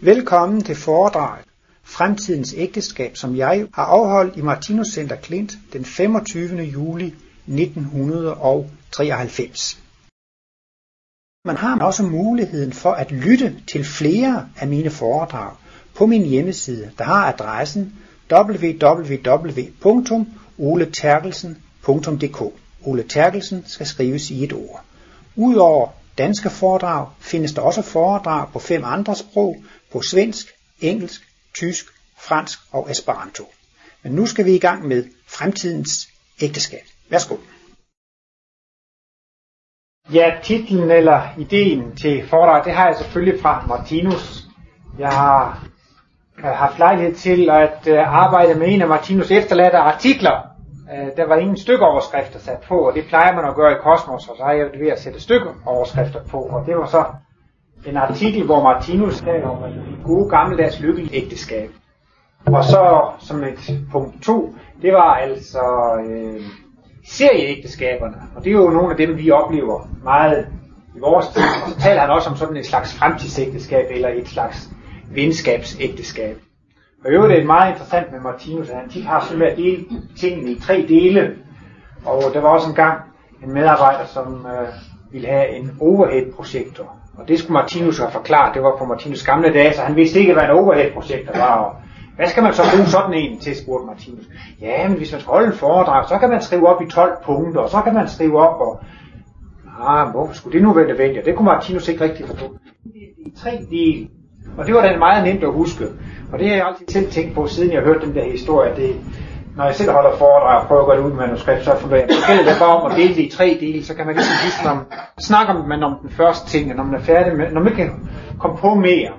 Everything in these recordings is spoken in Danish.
Velkommen til foredraget Fremtidens ægteskab, som jeg har afholdt i Martinus Center Klint den 25. juli 1993. Man har også muligheden for at lytte til flere af mine foredrag på min hjemmeside, der har adressen www.oleterkelsen.dk. Ole Terkelsen skal skrives i et ord. Udover danske foredrag findes der også foredrag på fem andre sprog, på svensk, engelsk, tysk, fransk og esperanto. Men nu skal vi i gang med fremtidens ægteskab. Værsgo. Ja, titlen eller ideen til foredrag, det har jeg selvfølgelig fra Martinus. Jeg har haft lejlighed til at øh, arbejde med en af Martinus efterladte artikler. Øh, der var ingen stykkeoverskrifter sat på, og det plejer man at gøre i Kosmos, og så har jeg ved at sætte stykkeoverskrifter på, og det var så en artikel, hvor Martinus taler om et gode gammeldags lykkelige ægteskab. Og så som et punkt to, det var altså øh, serieægteskaberne, og det er jo nogle af dem, vi oplever meget i vores tid. Og så taler han også om sådan et slags fremtidsægteskab, eller et slags venskabsægteskab. Og i øvrigt er det meget interessant med Martinus, at han tit har sådan med at dele tingene i tre dele. Og der var også en gang en medarbejder, som øh, ville have en overhead-projektor. Og det skulle Martinus have forklaret. Det var på Martinus gamle dage, så han vidste ikke, hvad en overhead-projektor var. Og hvad skal man så bruge sådan en til, spurgte Martinus. Ja, men hvis man skal holde en foredrag, så kan man skrive op i 12 punkter, og så kan man skrive op, og ah, hvorfor skulle det nu være nødvendigt? Det kunne Martinus ikke rigtig forstå. Det er tre dele, og det var da meget nemt at huske. Og det har jeg altid selv tænkt på, siden jeg hørte den der historie. Det, når jeg selv holder foredrag og prøver at gøre det ud med manuskript, så får jeg det bare om at dele det i tre dele, så kan man ligesom huske, når man snakker man om den første ting, og når man er færdig med, når man kan komme på mere,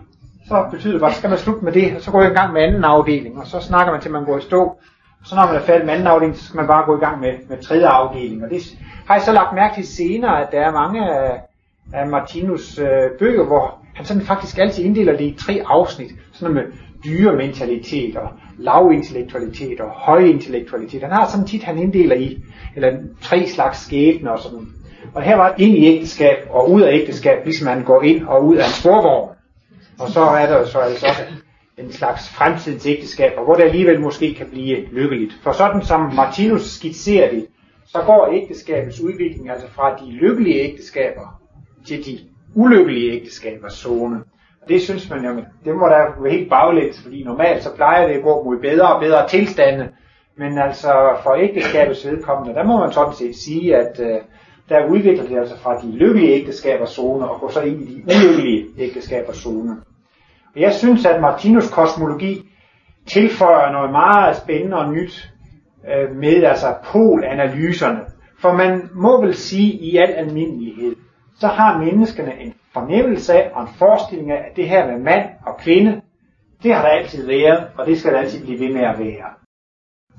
så betyder det bare, så skal man slutte med det, og så går jeg i gang med anden afdeling, og så snakker man til man går i stå. Så når man er færdig med anden afdeling, så skal man bare gå i gang med, med tredje afdeling. Og det har jeg så lagt mærke til senere, at der er mange af, af Martinus øh, bøger, hvor han sådan faktisk altid inddeler det i tre afsnit. Sådan med dyrementalitet og lavintellektualitet og højintellektualitet. Han har sådan tit, han inddeler i, eller tre slags skæbner og sådan. Og her var ind i ægteskab og ud af ægteskab, ligesom han går ind og ud af en sporvogn. Og så er der så altså også en slags fremtidens ægteskab, hvor det alligevel måske kan blive lykkeligt. For sådan som Martinus skitserer det, så går ægteskabets udvikling altså fra de lykkelige ægteskaber til de ulykkelige ægteskabers zone. Og det synes man jo, det må da være helt baglæns, fordi normalt så plejer det at gå mod bedre og bedre tilstande. Men altså for ægteskabets vedkommende, der må man sådan set sige, at øh, der udvikler det altså fra de lykkelige ægteskabers zone og går så ind i de ulykkelige ægteskabers zone. Og jeg synes, at Martinus kosmologi tilføjer noget meget spændende og nyt øh, med altså polanalyserne. For man må vel sige i al almindelighed, så har menneskene en fornemmelse af og en forestilling af, at det her med mand og kvinde, det har der altid været, og det skal der altid blive ved med at være.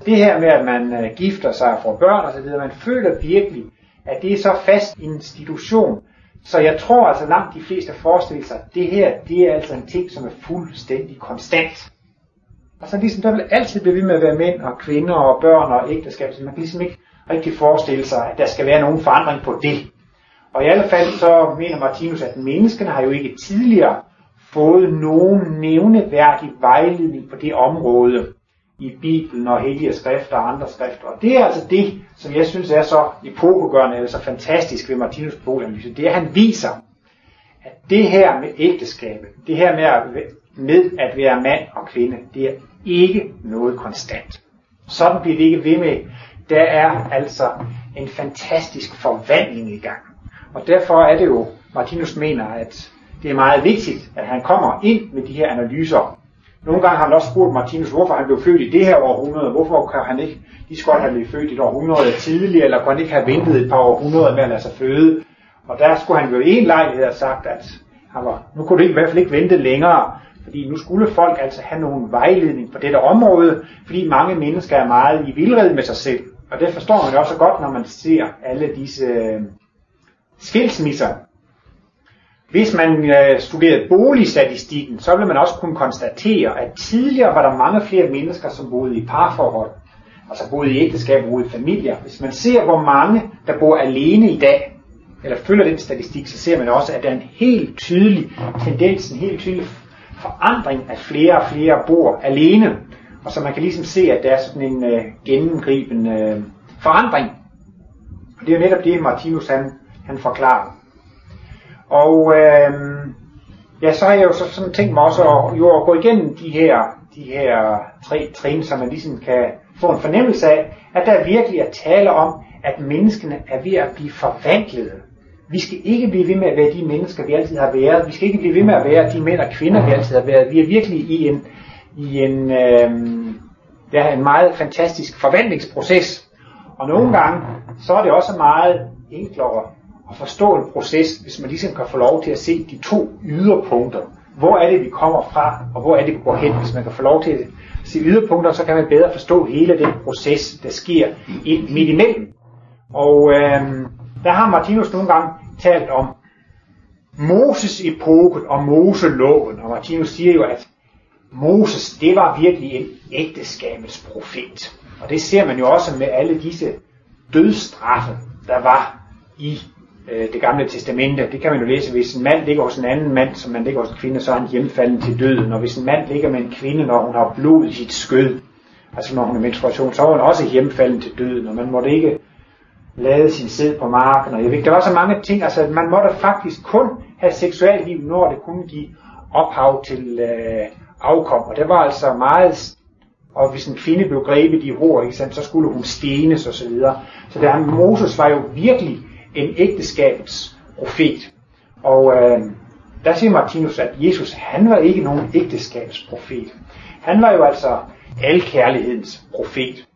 Det her med, at man øh, gifter sig og får børn osv., man føler virkelig, at det er så fast institution. Så jeg tror altså langt de fleste forestiller sig, at det her, det er altså en ting, som er fuldstændig konstant. Altså ligesom der vil altid blive ved med at være mænd og kvinder og børn og ægteskab, så man kan ligesom ikke rigtig forestille sig, at der skal være nogen forandring på det. Og i alle fald så mener Martinus, at menneskene har jo ikke tidligere fået nogen nævneværdig vejledning på det område i Bibelen og hellige skrifter og andre skrifter. Og det er altså det, som jeg synes er så epokegørende eller så fantastisk ved Martinus polanalyse. Det er, at han viser, at det her med ægteskabet, det her med at, med at være mand og kvinde, det er ikke noget konstant. Sådan bliver det ikke ved med. Der er altså en fantastisk forvandling i gang. Og derfor er det jo, Martinus mener, at det er meget vigtigt, at han kommer ind med de her analyser. Nogle gange har han også spurgt Martinus, hvorfor han blev født i det her århundrede, hvorfor kan han ikke, lige så godt have blevet født et århundrede tidligere, eller kunne han ikke have ventet et par århundreder med at lade sig føde. Og der skulle han jo i en lejlighed have sagt, at han var, nu kunne det i hvert fald ikke vente længere, fordi nu skulle folk altså have nogen vejledning på dette område, fordi mange mennesker er meget i vildrede med sig selv. Og det forstår man jo også godt, når man ser alle disse øh, skilsmisser. Hvis man øh, studerede boligstatistikken, så ville man også kunne konstatere, at tidligere var der mange flere mennesker, som boede i parforhold. Altså boede i ægteskab, boede i familier. Hvis man ser, hvor mange, der bor alene i dag, eller følger den statistik, så ser man også, at der er en helt tydelig tendens, en helt tydelig forandring, at flere og flere bor alene. Og så man kan ligesom se, at der er sådan en øh, gennemgribende øh, forandring. Og det er jo netop det, Martinus han, han forklarer. Og øh, ja, så har jeg jo så sådan tænkt mig også at, jo at gå igennem de her, de her tre trin, så man ligesom kan få en fornemmelse af, at der virkelig er tale om, at menneskene er ved at blive forvandlet. Vi skal ikke blive ved med at være de mennesker, vi altid har været. Vi skal ikke blive ved med at være de mænd og kvinder, vi altid har været. Vi er virkelig i en, i en, øh, ja, en meget fantastisk forvandlingsproces. Og nogle gange, så er det også meget enklere at forstå en proces, hvis man ligesom kan få lov til at se de to yderpunkter. Hvor er det, vi kommer fra, og hvor er det, vi går hen? Hvis man kan få lov til at se yderpunkter, så kan man bedre forstå hele den proces, der sker midt imellem. Og øh, der har Martinus nogle gange talt om Moses epoken og Moseloven, og Martinus siger jo, at Moses, det var virkelig en ægteskabets profet. Og det ser man jo også med alle disse dødsstraffe, der var i øh, det gamle testamente. Det kan man jo læse, hvis en mand ligger hos en anden mand, som man ligger hos en kvinde, så er han hjemfaldet til døden. Og hvis en mand ligger med en kvinde, når hun har blod i sit skød, altså når hun er menstruation, så er hun også hjemfaldet til døden, og man måtte ikke lade sin sæd på marken, og jeg ved, der var så mange ting, altså man måtte faktisk kun have seksuelt liv, når det kunne give ophav til øh, afkom, og det var altså meget, og hvis en kvinde blev grebet i hår, ikke sandt, så skulle hun stenes og så videre. Så der Moses var jo virkelig en ægteskabets profet. Og øh, der siger Martinus, at Jesus, han var ikke nogen ægteskabsprofet. Han var jo altså alkærlighedens profet.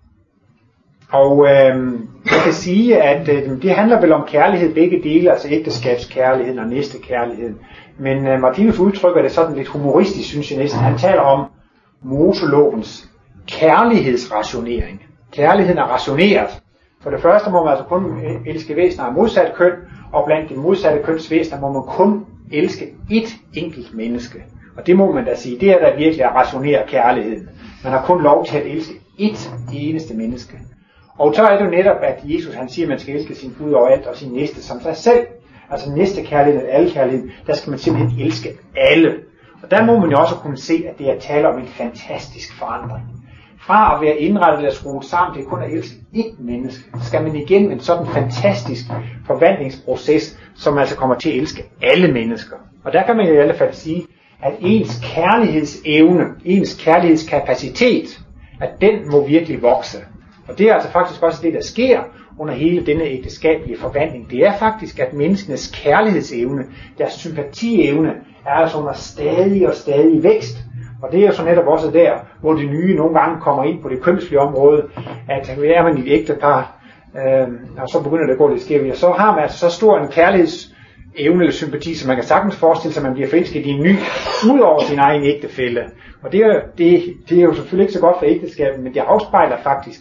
Og øh, jeg kan sige, at øh, det handler vel om kærlighed begge dele, altså ægteskabskærligheden og næstekærligheden. Men øh, Martinus udtrykker det sådan lidt humoristisk, synes jeg næsten. Han taler om Moselovens kærlighedsrationering. Kærligheden er rationeret. For det første må man altså kun elske væsener af modsat køn, og blandt de modsatte køns væsener må man kun elske ét enkelt menneske. Og det må man da sige, det er der virkelig at rationere kærligheden. Man har kun lov til at elske ét eneste menneske. Og så er det jo netop, at Jesus han siger, at man skal elske sin Gud overalt og sin næste som sig selv. Altså næste kærlighed, alle kærlighed, der skal man simpelthen elske alle. Og der må man jo også kunne se, at det er tale om en fantastisk forandring. Fra at være indrettet eller skruet sammen til kun at elske ét menneske, skal man igennem en sådan fantastisk forvandlingsproces, som altså kommer til at elske alle mennesker. Og der kan man i alle fald sige, at ens kærlighedsevne, ens kærlighedskapacitet, at den må virkelig vokse. Og det er altså faktisk også det, der sker under hele denne ægteskabelige forvandling. Det er faktisk, at menneskenes kærlighedsevne, deres sympatievne, er altså under stadig og stadig vækst. Og det er så netop også der, hvor det nye nogle gange kommer ind på det kønslige område, at er man i et ægtepar, øh, og så begynder det at gå lidt skævt, og så har man altså så stor en kærlighedsevne eller sympati, så man kan sagtens forestille sig, at man bliver forelsket i en ny, ud over sin egen ægtefælle. Og det er, det, det er jo selvfølgelig ikke så godt for ægteskabet, men det afspejler faktisk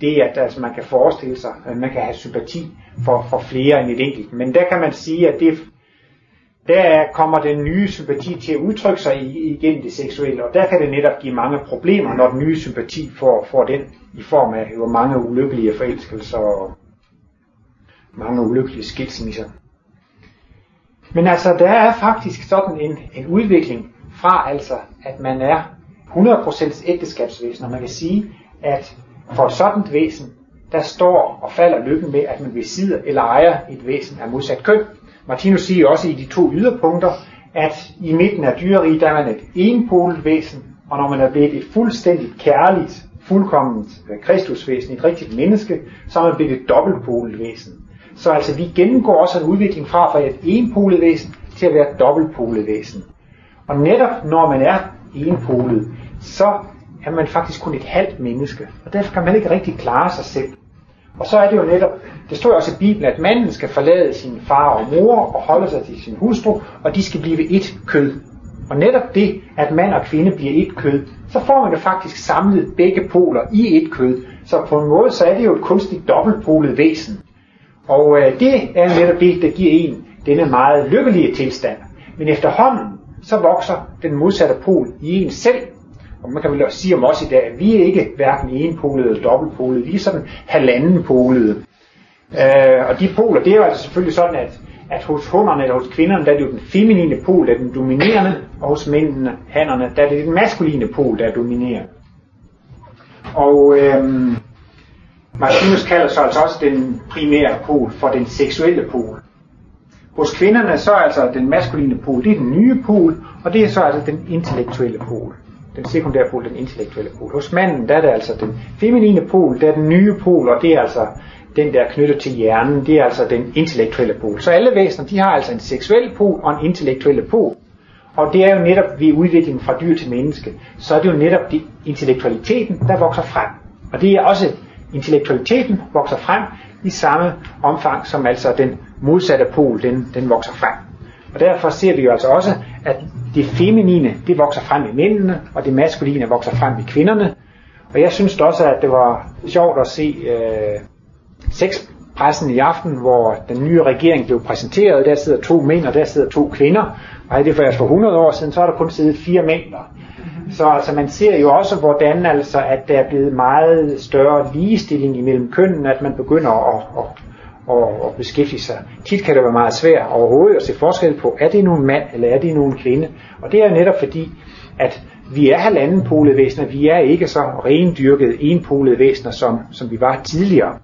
det, at altså, man kan forestille sig, at man kan have sympati for, for flere end et enkelt. Men der kan man sige, at det, der kommer den nye sympati til at udtrykke sig igennem det seksuelle, og der kan det netop give mange problemer, når den nye sympati får, får den i form af jo mange ulykkelige forelskelser og mange ulykkelige skilsmisser. Men altså, der er faktisk sådan en, en udvikling fra altså, at man er 100% ægteskabsvæsen, og man kan sige, at for et sådan væsen, der står og falder lykken med, at man besidder eller ejer et væsen af modsat køn. Martinus siger også i de to yderpunkter, at i midten af dyreriget, der er man et enpolet væsen, og når man er blevet et fuldstændigt kærligt, fuldkomment kristusvæsen, et rigtigt menneske, så er man blevet et dobbeltpolet væsen. Så altså vi gennemgår også en udvikling fra, fra et enpolet væsen til at være et dobbeltpolet væsen. Og netop når man er enpolet, så er man faktisk kun et halvt menneske, og derfor kan man ikke rigtig klare sig selv. Og så er det jo netop, det står også i Bibelen, at manden skal forlade sin far og mor og holde sig til sin hustru, og de skal blive et kød. Og netop det, at mand og kvinde bliver et kød, så får man jo faktisk samlet begge poler i et kød. Så på en måde, så er det jo et kunstigt dobbeltpolet væsen. Og øh, det er netop det, der giver en denne meget lykkelige tilstand. Men efterhånden, så vokser den modsatte pol i en selv, og man kan vel også sige om os i dag, at vi er ikke hverken enpolede eller dobbeltpolede, vi er sådan halvandenpolede. Øh, og de poler, det er jo altså selvfølgelig sådan, at, at hos hunderne eller hos kvinderne, der er det jo den feminine pol, der er den dominerende, og hos mændene, hannerne, der er det den maskuline pol, der er dominerende. Og øhm, Martinus kalder så altså også den primære pol for den seksuelle pol. Hos kvinderne så er altså den maskuline pol, det er den nye pol, og det er så altså den intellektuelle pol. Den sekundære pol, den intellektuelle pol. Hos manden, der er det altså den feminine pol, der er den nye pol, og det er altså den der er knyttet til hjernen, det er altså den intellektuelle pol. Så alle væsener, de har altså en seksuel pol og en intellektuelle pol. Og det er jo netop ved udviklingen fra dyr til menneske, så er det jo netop det intellektualiteten, der vokser frem. Og det er også intellektualiteten vokser frem i samme omfang som altså den modsatte pol, den, den vokser frem. Og derfor ser vi jo altså også, at det feminine, det vokser frem i mændene, og det maskuline vokser frem i kvinderne. Og jeg synes også, at det var sjovt at se øh, sexpressen i aften, hvor den nye regering blev præsenteret. Der sidder to mænd, og der sidder to kvinder. Og det var for 100 år siden, så er der kun siddet fire mænd der. Så altså, man ser jo også, hvordan altså, at der er blevet meget større ligestilling imellem kønnen, at man begynder at, at, og, og beskæftige sig. Tit kan det være meget svært overhovedet at se forskel på, er det nu en mand eller er det nu en kvinde. Og det er netop fordi, at vi er halvandenpolede væsener, vi er ikke så rendyrkede enpolede væsener, som, som vi var tidligere.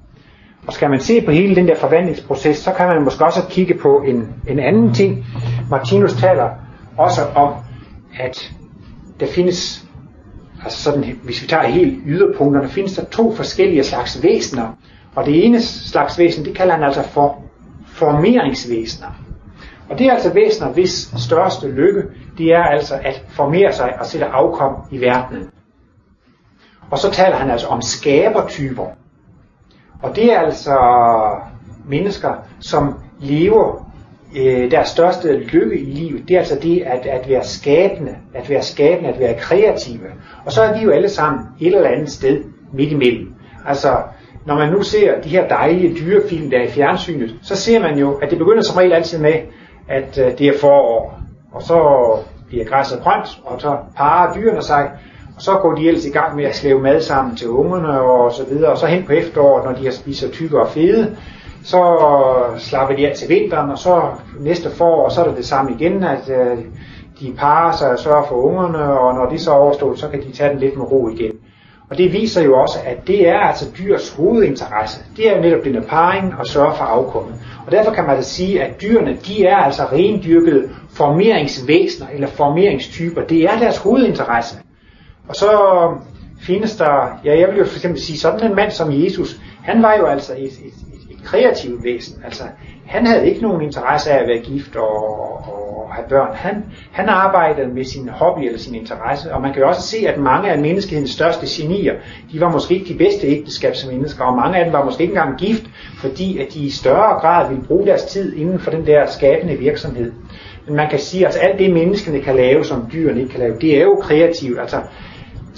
Og skal man se på hele den der forvandlingsproces, så kan man måske også kigge på en, en anden ting. Martinus taler også om, at der findes, altså sådan, hvis vi tager helt yderpunkterne, findes der to forskellige slags væsener. Og det ene slags væsen, det kalder han altså for formeringsvæsener. Og det er altså væsener, hvis største lykke, det er altså at formere sig og sætte afkom i verdenen. Og så taler han altså om skabertyper. Og det er altså mennesker, som lever øh, deres største lykke i livet, det er altså det at, at være skabende, at være skabende, at være kreative. Og så er vi jo alle sammen et eller andet sted midt imellem. Altså, når man nu ser de her dejlige dyrefilm, der er i fjernsynet, så ser man jo, at det begynder som regel altid med, at øh, det er forår, og så bliver græsset grønt, og så parer dyrene sig, og så går de ellers i gang med at slæve mad sammen til ungerne og så videre, og så hen på efteråret, når de har spist tykke og fede, så slapper de af til vinteren, og så næste forår, så er det det samme igen, at øh, de parer sig og sørger for ungerne, og når de så er overstået, så kan de tage den lidt med ro igen. Og det viser jo også, at det er altså dyrs hovedinteresse. Det er jo netop denne parring og sørge for afkommet. Og derfor kan man altså sige, at dyrene, de er altså rendyrkede formeringsvæsener eller formeringstyper. Det er deres hovedinteresse. Og så findes der, ja jeg vil jo for eksempel sige, sådan en mand som Jesus, han var jo altså et, et, kreative kreativt væsen. Altså, han havde ikke nogen interesse af at være gift og, og have børn. Han, han arbejdede med sin hobby eller sin interesse, og man kan jo også se, at mange af menneskehedens største genier, de var måske ikke de bedste ægteskabsmennesker, og mange af dem var måske ikke engang gift, fordi at de i større grad ville bruge deres tid inden for den der skabende virksomhed. Men man kan sige, at altså, alt det menneskene kan lave, som dyrene ikke kan lave, det er jo kreativt. Altså,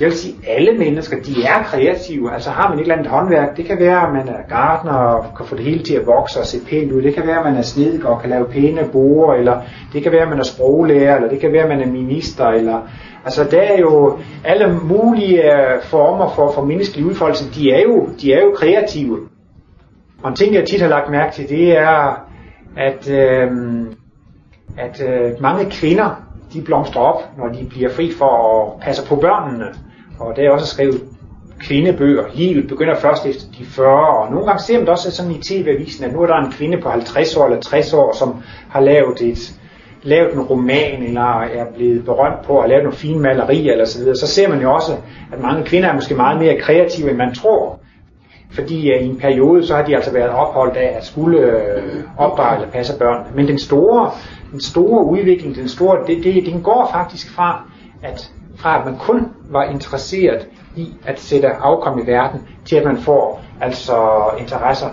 jeg vil sige, alle mennesker, de er kreative. Altså har man et eller andet håndværk, det kan være, at man er gartner og kan få det hele til at vokse og se pænt ud. Det kan være, at man er snedig og kan lave pæne borer, eller det kan være, at man er sproglærer, eller det kan være, at man er minister, eller Altså der er jo alle mulige øh, former for, for menneskelig udfoldelse, de er, jo, de er jo kreative. Og en ting, jeg tit har lagt mærke til, det er, at, øh, at øh, mange kvinder, de blomstrer op, når de bliver fri for at passe på børnene. Og det er også skrevet kvindebøger. Livet begynder først efter de 40, og nogle gange ser man det også sådan i tv-avisen, at nu er der en kvinde på 50 år eller 60 år, som har lavet et, lavet en roman, eller er blevet berømt på at lave nogle fine malerier, eller så videre, så ser man jo også, at mange kvinder er måske meget mere kreative, end man tror. Fordi uh, i en periode, så har de altså været opholdt af at skulle uh, opdrage eller passe børn. Men den store, den store udvikling, den store, det, det, den går faktisk fra, at fra at man kun var interesseret i at sætte afkom i verden, til at man får altså interesser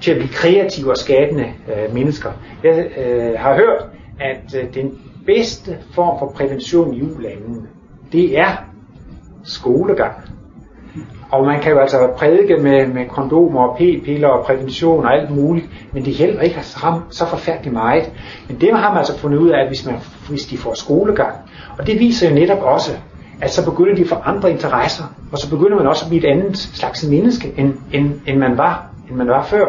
til at blive kreative og skabende øh, mennesker. Jeg øh, har hørt, at øh, den bedste form for prævention i ulandene, det er skolegang. Og man kan jo altså prædike med, med kondomer og p-piller og prævention og alt muligt, men det hjælper ikke så, så forfærdeligt meget. Men det har man altså fundet ud af, at hvis, man, hvis de får skolegang, og det viser jo netop også, at så begynder de at få andre interesser, og så begynder man også at blive et andet slags menneske, end, end, end, man, var, end man var før.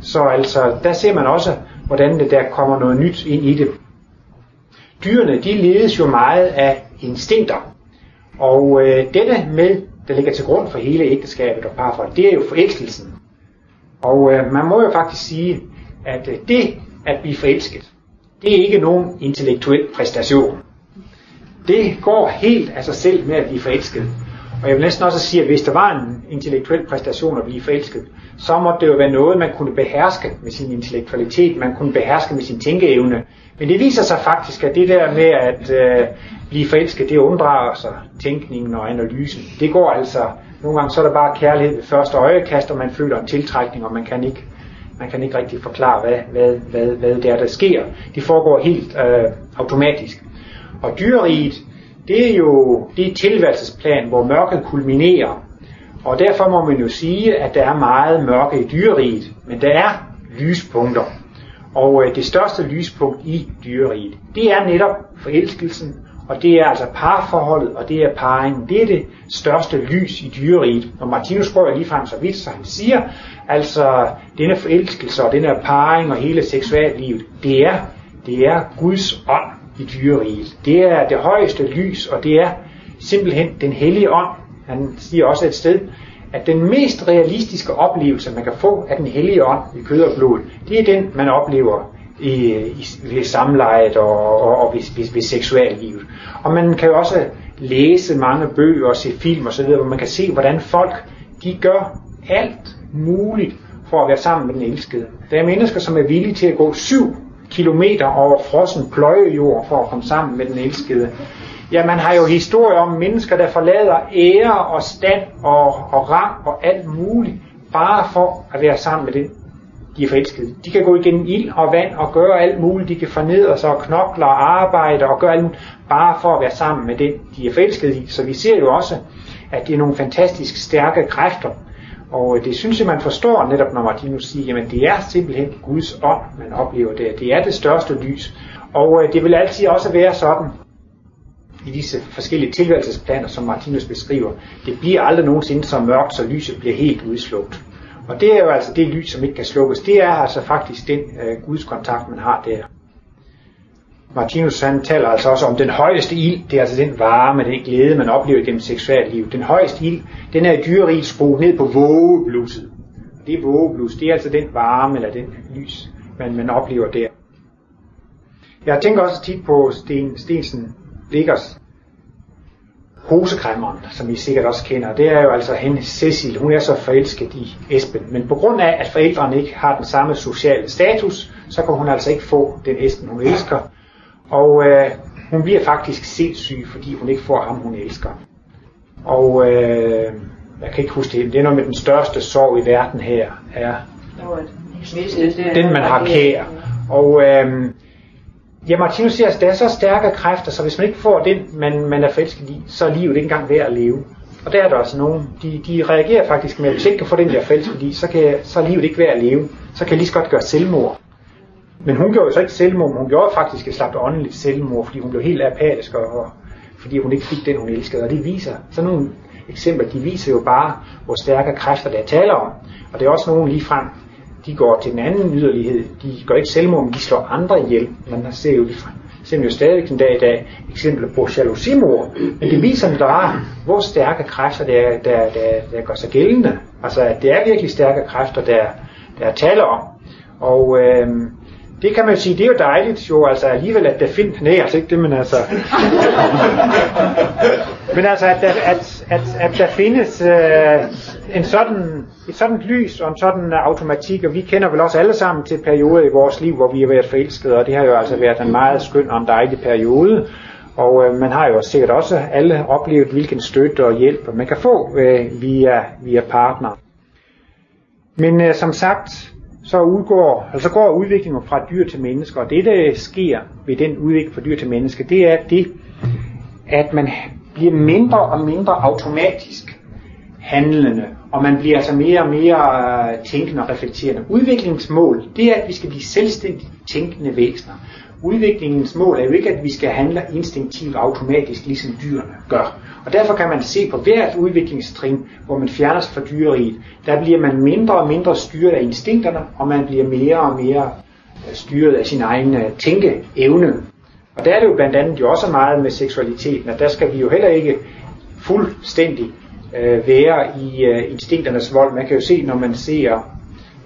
Så altså, der ser man også hvordan det der kommer noget nyt ind i det. Dyrene, de ledes jo meget af instinkter. Og øh, dette med, der ligger til grund for hele ægteskabet og parforholdet, det er jo forelskelsen. Og øh, man må jo faktisk sige, at øh, det at blive forelsket, det er ikke nogen intellektuel præstation. Det går helt af sig selv med at blive forelsket. Og jeg vil næsten også sige, at hvis der var en intellektuel præstation at blive forelsket, så måtte det jo være noget, man kunne beherske med sin intellektualitet, man kunne beherske med sin tænkeevne. Men det viser sig faktisk, at det der med at øh, blive forelsket, det unddrager sig tænkningen og analysen. Det går altså, nogle gange så er der bare kærlighed ved første øjekast, og man føler en tiltrækning, og man kan ikke, man kan ikke rigtig forklare, hvad, hvad, hvad, hvad det er, der sker. Det foregår helt øh, automatisk. Og dyreriet, det er jo det er tilværelsesplan, hvor mørket kulminerer. Og derfor må man jo sige, at der er meget mørke i dyreriet, men der er lyspunkter. Og øh, det største lyspunkt i dyreriet, det er netop forelskelsen, og det er altså parforholdet, og det er parringen. Det er det største lys i dyreriget. Og Martinus går lige frem så vidt, så han siger, altså denne forelskelse og denne parring og hele seksuallivet, det er, det er Guds ånd i dyreriget. Det er det højeste lys, og det er simpelthen den hellige ånd. Han siger også et sted, at den mest realistiske oplevelse, man kan få af den hellige ånd i kød og blod, det er den, man oplever i, i, ved samlejet og, og, og ved, ved, ved seksuallivet. Og man kan jo også læse mange bøger og se film osv., hvor man kan se, hvordan folk de gør alt muligt for at være sammen med den elskede. Der er mennesker, som er villige til at gå syv kilometer over frossen pløjejord for at komme sammen med den elskede. Ja, man har jo historier om mennesker, der forlader ære og stand og, og rang og alt muligt, bare for at være sammen med den, de er forelskede. De kan gå igennem ild og vand og gøre alt muligt. De kan fornedre sig og knokle og arbejde og gøre alt muligt, bare for at være sammen med den, de er forelskede i. Så vi ser jo også, at det er nogle fantastisk stærke kræfter, og øh, det synes jeg, man forstår netop, når Martinus siger, at det er simpelthen Guds ånd, man oplever det. Det er det største lys. Og øh, det vil altid også være sådan, i disse forskellige tilværelsesplaner, som Martinus beskriver, det bliver aldrig nogensinde så mørkt, så lyset bliver helt udslugt. Og det er jo altså det lys, som ikke kan slukkes. Det er altså faktisk den øh, Guds kontakt, man har der. Martinus han taler altså også om den højeste ild, det er altså den varme, den glæde, man oplever gennem seksualliv. Den højeste ild, den er i dyreriget skruet ned på vågebluset. Det vågeblus, det er altså den varme eller den lys, man, man oplever der. Jeg tænker også tit på Sten, Stensen Vickers hosekræmmeren, som I sikkert også kender. Det er jo altså hende, Cecil, hun er så forelsket i Esben. Men på grund af, at forældrene ikke har den samme sociale status, så kan hun altså ikke få den Esben, hun elsker. Og øh, hun bliver faktisk sindssyg, fordi hun ikke får ham, hun elsker. Og øh, jeg kan ikke huske det, det er noget med den største sorg i verden her, er den man har kær. Og øh, ja, Martinus siger, at der er så stærke kræfter, så hvis man ikke får den, man, man er forelsket i, så er livet ikke engang værd at leve. Og der er der også nogen, de, de reagerer faktisk med, at hvis jeg ikke kan få den, jeg er forelsket i, så, kan, så er livet ikke værd at leve. Så kan jeg lige så godt gøre selvmord. Men hun gjorde jo så ikke selvmord, hun gjorde faktisk et slags åndeligt selvmord, fordi hun blev helt apatisk, og, og fordi hun ikke fik den, hun elskede. Og det viser, sådan nogle eksempler, de viser jo bare, hvor stærke kræfter der taler om. Og det er også nogen lige frem, de går til den anden yderlighed. De gør ikke selvmord, men de slår andre ihjel. Man ser jo ser jo stadig den dag i dag eksempler på jalousimord. Men det viser bare, hvor stærke kræfter der, der, der, der gør sig gældende. Altså, at det er virkelig stærke kræfter, der, der taler om. Og øh, det kan man sige, det er jo dejligt jo, altså alligevel, at der findes, nej, altså ikke det, men altså, men altså, at der, at, at, at der findes øh, en sådan, et sådan lys og en sådan øh, automatik, og vi kender vel også alle sammen til perioder i vores liv, hvor vi har været forelskede, og det har jo altså været en meget skøn og en dejlig periode, og øh, man har jo sikkert også alle oplevet, hvilken støtte og hjælp man kan få øh, via, via partner. Men øh, som sagt, så, udgår, altså går udviklingen fra dyr til mennesker, og det der sker ved den udvikling fra dyr til menneske, det er det, at man bliver mindre og mindre automatisk handlende, og man bliver altså mere og mere øh, tænkende og reflekterende. Udviklingsmål, det er, at vi skal blive selvstændigt tænkende væsener. Udviklingens mål er jo ikke, at vi skal handle instinktivt automatisk, ligesom dyrene gør. Og derfor kan man se på hvert udviklingstrin, hvor man fjerner sig fra dyreriet, der bliver man mindre og mindre styret af instinkterne, og man bliver mere og mere øh, styret af sin egen øh, tænkeevne. Og der er det jo blandt andet jo også meget med seksualiteten, at der skal vi jo heller ikke fuldstændig øh, være i øh, instinkternes vold. Man kan jo se, når man ser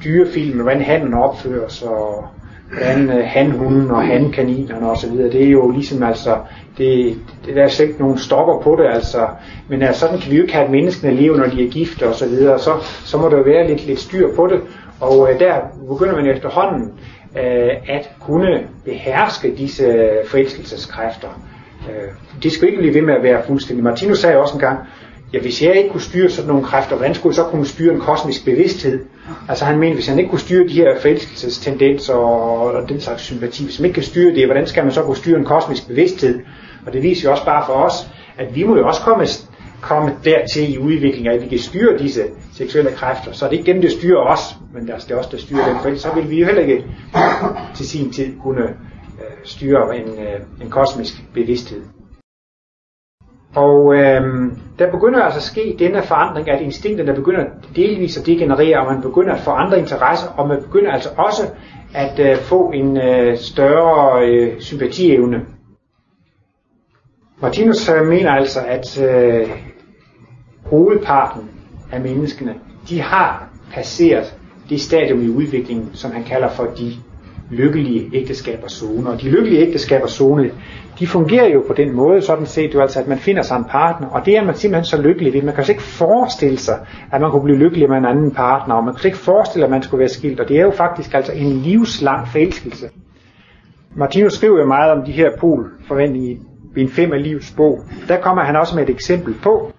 dyrefilm, hvordan handen opfører sig, og hvordan øh, hanhunden og handkaninerne osv., det er jo ligesom altså, det, det der er slet ikke nogen stopper på det, altså, men altså, sådan kan vi jo ikke have menneskene leve, når de er gift og så videre, så, så må der jo være lidt, lidt styr på det, og øh, der begynder man efterhånden øh, at kunne beherske disse forelskelseskræfter. Øh, det skal ikke blive ved med at være fuldstændig. Martinus sagde også engang, ja hvis jeg ikke kunne styre sådan nogle kræfter, hvordan skulle jeg så kunne styre en kosmisk bevidsthed? Altså han mener, hvis han ikke kunne styre de her forelskelsestendenser og den slags sympati, hvis man ikke kan styre det, hvordan skal man så kunne styre en kosmisk bevidsthed? Og det viser jo også bare for os, at vi må jo også komme, komme dertil i udviklingen, at vi kan styre disse seksuelle kræfter. Så er det ikke dem, der styrer os, men altså, det er også der styrer dem, for så vil vi jo heller ikke til sin tid kunne øh, styre en, øh, en kosmisk bevidsthed. Og øhm, der begynder altså at ske denne forandring, at instinkterne begynder delvis at degenerere, og man begynder at få andre interesser, og man begynder altså også at øh, få en øh, større øh, sympatievne. Martinus øh, mener altså, at øh, hovedparten af menneskene, de har passeret det stadium i udviklingen, som han kalder for de lykkelige ægteskaber zone. Og de lykkelige ægteskaber zone, de fungerer jo på den måde, sådan set jo altså, at man finder sig en partner, og det er man simpelthen så lykkelig ved. Man kan ikke forestille sig, at man kunne blive lykkelig med en anden partner, og man kan ikke forestille, at man skulle være skilt, og det er jo faktisk altså en livslang forelskelse. Martinus skriver jo meget om de her polforventninger i bind 5 af livets bog. Der kommer han også med et eksempel på,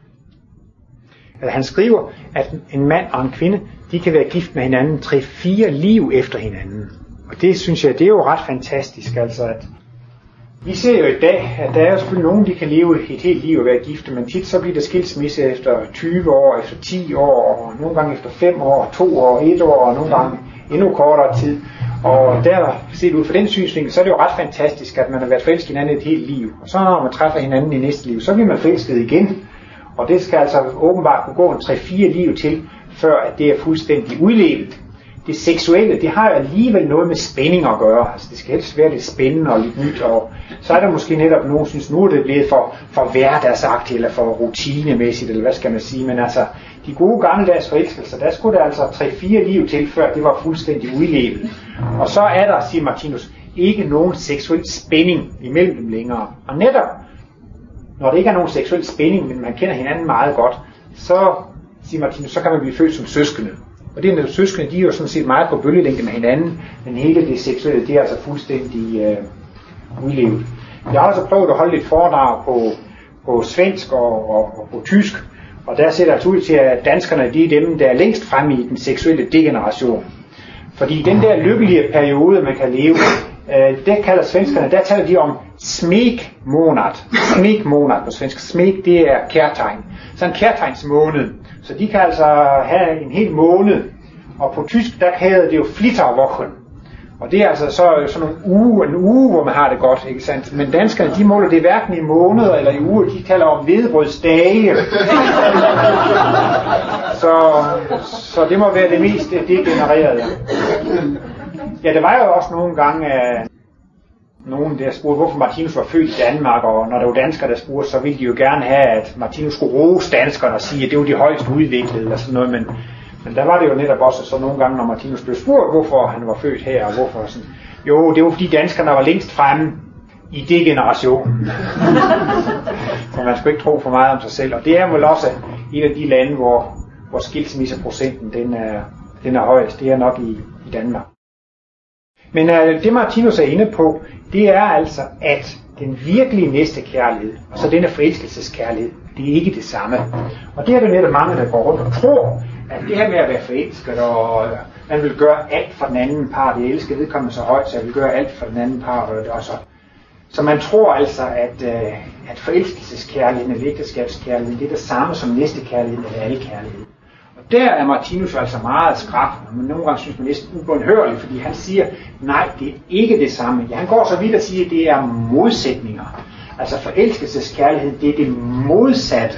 at han skriver, at en mand og en kvinde, de kan være gift med hinanden 3-4 liv efter hinanden. Og det synes jeg, det er jo ret fantastisk, altså at vi ser jo i dag, at der er selvfølgelig nogen, de kan leve et helt liv og være gifte, men tit så bliver der skilsmisse efter 20 år, efter 10 år, og nogle gange efter 5 år, 2 år, 1 år, og nogle gange endnu kortere tid. Og der set ud fra den synsvinkel, så er det jo ret fantastisk, at man har været forelsket hinanden et helt liv. Og så når man træffer hinanden i næste liv, så bliver man forelsket igen. Og det skal altså åbenbart kunne gå en 3-4 liv til, før at det er fuldstændig udlevet det seksuelle, det har alligevel noget med spænding at gøre. Altså, det skal helst være lidt spændende og lidt nyt, og så er der måske netop nogen, synes, nu er det blevet for, for hverdagsagtigt, eller for rutinemæssigt, eller hvad skal man sige, men altså, de gode gammeldags forelskelser, der skulle der altså 3-4 liv til, før det var fuldstændig udlevet. Og så er der, siger Martinus, ikke nogen seksuel spænding imellem dem længere. Og netop, når der ikke er nogen seksuel spænding, men man kender hinanden meget godt, så, siger Martinus, så kan man blive født som søskende. Og det er søskende, de er jo sådan set meget på bølgelængde med hinanden, men hele det seksuelle, det er altså fuldstændig øh, udlevet. Jeg har altså prøvet at holde lidt foredrag på, på svensk og, og, og på tysk, og der ser det altså ud til, at danskerne de er dem, der er længst fremme i den seksuelle degeneration. Fordi den der lykkelige periode, man kan leve, øh, det kalder svenskerne, der taler de om smekmånad. Smekmånad på svensk. Smek, det er kærtegn. Så en kærtegnsmåned. Så de kan altså have en hel måned, og på tysk, der hedder det jo Flitterwochen. Og det er altså så sådan en uge, en uge, hvor man har det godt, ikke sandt? Men danskerne, de måler det hverken i måneder eller i uger, de taler om hvedebrødsdage. så, så det må være det mest degenererede. Ja, det var jo også nogle gange, at nogen der spurgte, hvorfor Martinus var født i Danmark, og når der var danskere, der spurgte, så ville de jo gerne have, at Martinus skulle rose danskerne og sige, at det var de højst udviklede, eller sådan noget, men, men der var det jo netop også så nogle gange, når Martinus blev spurgt, hvorfor han var født her, og hvorfor sådan, jo, det var fordi danskerne var længst fremme i det generation. så man skulle ikke tro for meget om sig selv, og det er vel også et af de lande, hvor, hvor skilsmisseprocenten den er, den er højest, det er nok i, i Danmark. Men øh, det Martinus er inde på, det er altså, at den virkelige næste kærlighed, og så denne forelskelseskærlighed, det er ikke det samme. Og det er det netop mange, der går rundt og tror, at det her med at være forelsket, og øh, man vil gøre alt for den anden part, jeg elsker vedkommende så højt, så jeg vil gøre alt for den anden part, og så. Så man tror altså, at, øh, at forelskelseskærligheden eller ægteskabskærligheden, det er det samme som næstekærligheden eller alle kærlighed der er Martinus altså meget skrab, men nogle gange synes man næsten ubundhørlig, fordi han siger, nej, det er ikke det samme. Ja, han går så vidt og siger, at det er modsætninger. Altså forelskelseskærlighed, det er det modsatte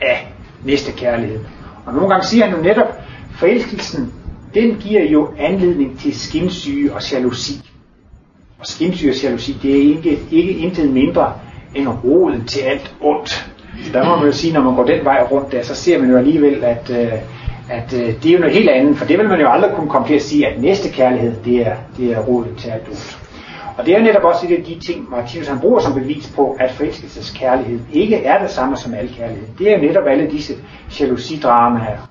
af næste kærlighed. Og nogle gange siger han jo netop, forelskelsen den giver jo anledning til skinsyge og jalousi. Og skinsyge og jalousi, det er ikke, ikke intet mindre end roden til alt ondt. Så der må man jo sige, når man går den vej rundt der, så ser man jo alligevel, at, øh, at øh, det er jo noget helt andet. For det vil man jo aldrig kunne komme til at sige, at næste kærlighed, det er, det er roden til at ondt. Og det er netop også et af de ting, Martinus han bruger som bevis på, at forelskelseskærlighed ikke er det samme som al kærlighed. Det er jo netop alle disse jalousidramaer.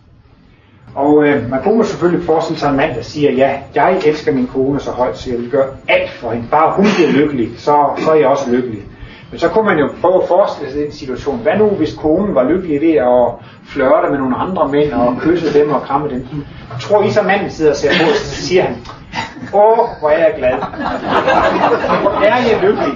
Og øh, man kunne selvfølgelig forestille sig en mand, der siger, ja, jeg elsker min kone så højt, så jeg vil gøre alt for hende. Bare hun bliver lykkelig, så, så er jeg også lykkelig. Men så kunne man jo prøve at forestille sig den situation. Hvad nu, hvis konen var lykkelig ved at flørte med nogle andre mænd og kysse dem og kramme dem? Tror I så manden sidder og ser på, så siger han, Åh, hvor er jeg glad. Hvor er jeg lykkelig.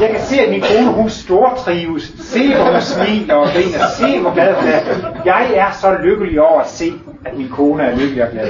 Jeg kan se, at min kone, hun stortrives. Se, hvor hun smiler og griner. Se, hvor glad hun er. Jeg er så lykkelig over at se, at min kone er lykkelig og glad.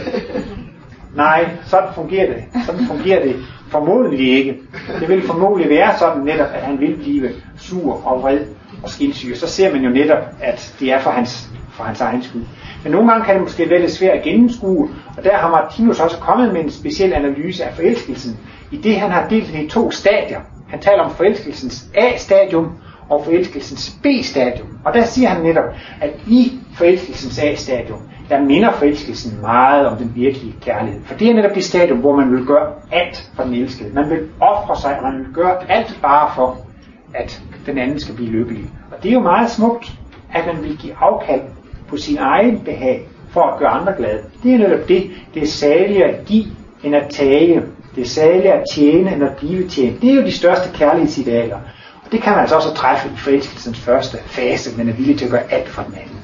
Nej, sådan fungerer det. Sådan fungerer det formodentlig ikke. Det vil formodentlig være sådan netop, at han vil blive sur og vred og skinsyg. Så ser man jo netop, at det er for hans, for hans egen skyld. Men nogle gange kan det måske være lidt svært at gennemskue, og der har Martinus også kommet med en speciel analyse af forelskelsen, i det han har delt den i to stadier. Han taler om forelskelsens A-stadium og forelskelsens B-stadium. Og der siger han netop, at i forelskelsens A-stadium, der minder forelskelsen meget om den virkelige kærlighed. For det er netop det stadium, hvor man vil gøre alt for den elskede. Man vil ofre sig, og man vil gøre alt bare for, at den anden skal blive lykkelig. Og det er jo meget smukt, at man vil give afkald på sin egen behag for at gøre andre glade. Det er netop det. Det er særligt at give end at tage. Det er særligt at tjene end at blive tjent. Det er jo de største kærlighedsidealer. Og det kan man altså også træffe i forelskelsens første fase, men er villig til at gøre alt for den anden.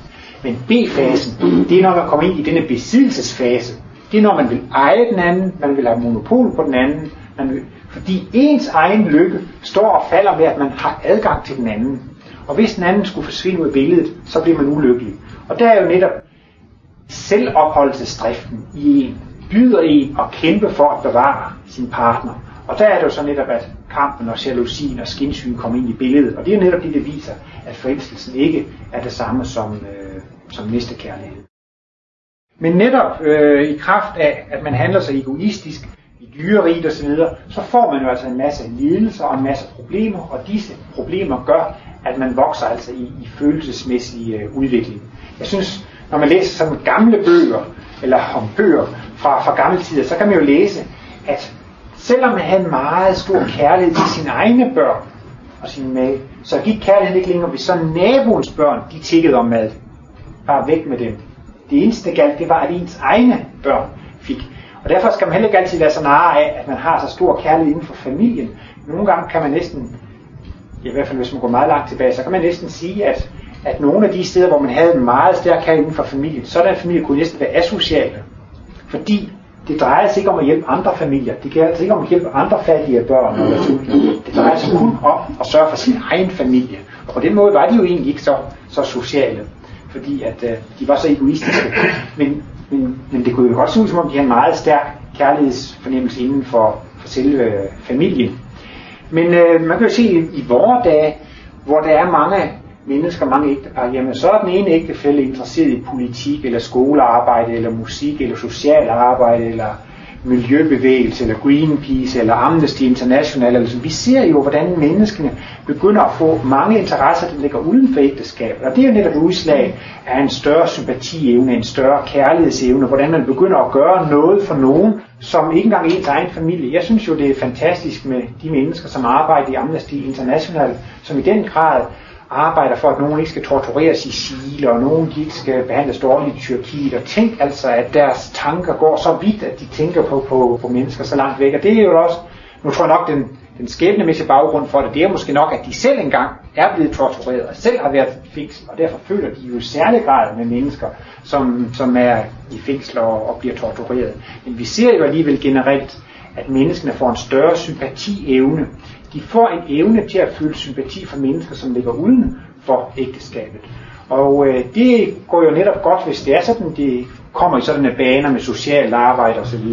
Men B-fasen, det er når man kommer ind i denne besiddelsesfase. Det er når man vil eje den anden, man vil have monopol på den anden, man vil, fordi ens egen lykke står og falder med, at man har adgang til den anden. Og hvis den anden skulle forsvinde ud af billedet, så bliver man ulykkelig. Og der er jo netop selvopholdelsesdriften i en, byder i at kæmpe for at bevare sin partner. Og der er det jo så netop, at kampen og jalousien og skinsygen kommer ind i billedet. Og det er jo netop det, der viser, at forelskelsen ikke er det samme som, øh, som kærligheden. Men netop øh, i kraft af, at man handler så egoistisk, i dyreriget osv., så får man jo altså en masse lidelser og en masse problemer, og disse problemer gør, at man vokser altså i, i følelsesmæssig øh, udvikling. Jeg synes, når man læser sådan gamle bøger, eller om bøger fra, fra gamle tider, så kan man jo læse, at selvom man havde en meget stor kærlighed til sine egne børn og sin mad, så gik kærligheden ikke længere, hvis så naboens børn, de tikkede om mad. Bare væk med dem. Det eneste, der galt, det var, at ens egne børn fik. Og derfor skal man heller ikke altid være så nare af, at man har så stor kærlighed inden for familien. Nogle gange kan man næsten, i hvert fald hvis man går meget langt tilbage, så kan man næsten sige, at at nogle af de steder, hvor man havde en meget stærk kærlighed inden for familien, sådan en familie kunne næsten være asociale. Fordi det drejer sig ikke om at hjælpe andre familier. Det drejer sig ikke om at hjælpe andre fattige børn eller Det drejer sig kun om at sørge for sin egen familie. Og på den måde var de jo egentlig ikke så, så sociale. Fordi at øh, de var så egoistiske. Men, men, men det kunne jo godt se ud som om, de havde en meget stærk kærlighedsfornemmelse inden for, for selve øh, familien. Men øh, man kan jo se i, i vores dage, hvor der er mange mennesker, mange ægtepar, jamen så er den ene ægtefælle interesseret i politik, eller skolearbejde, eller musik, eller socialt arbejde, eller miljøbevægelse, eller Greenpeace, eller Amnesty International. Altså, vi ser jo, hvordan menneskene begynder at få mange interesser, der ligger uden for ægteskabet. Og det er jo netop udslag af en større sympatievne, en større kærlighedsevne, hvordan man begynder at gøre noget for nogen, som ikke engang ens egen familie. Jeg synes jo, det er fantastisk med de mennesker, som arbejder i Amnesty International, som i den grad arbejder for, at nogen ikke skal tortureres i Chile, og nogen de ikke skal behandles dårligt i Tyrkiet. Og tænk altså, at deres tanker går så vidt, at de tænker på, på, på mennesker så langt væk. Og det er jo også, nu tror jeg nok, den, den skæbnemæssige baggrund for det, det er måske nok, at de selv engang er blevet tortureret, og selv har været i fængsel, og derfor føler de jo i særlig grad med mennesker, som, som er i fængsler og, og bliver tortureret. Men vi ser jo alligevel generelt, at menneskene får en større sympatievne de får en evne til at føle sympati for mennesker, som ligger uden for ægteskabet. Og øh, det går jo netop godt, hvis det er sådan, det kommer i sådanne baner med socialt arbejde osv.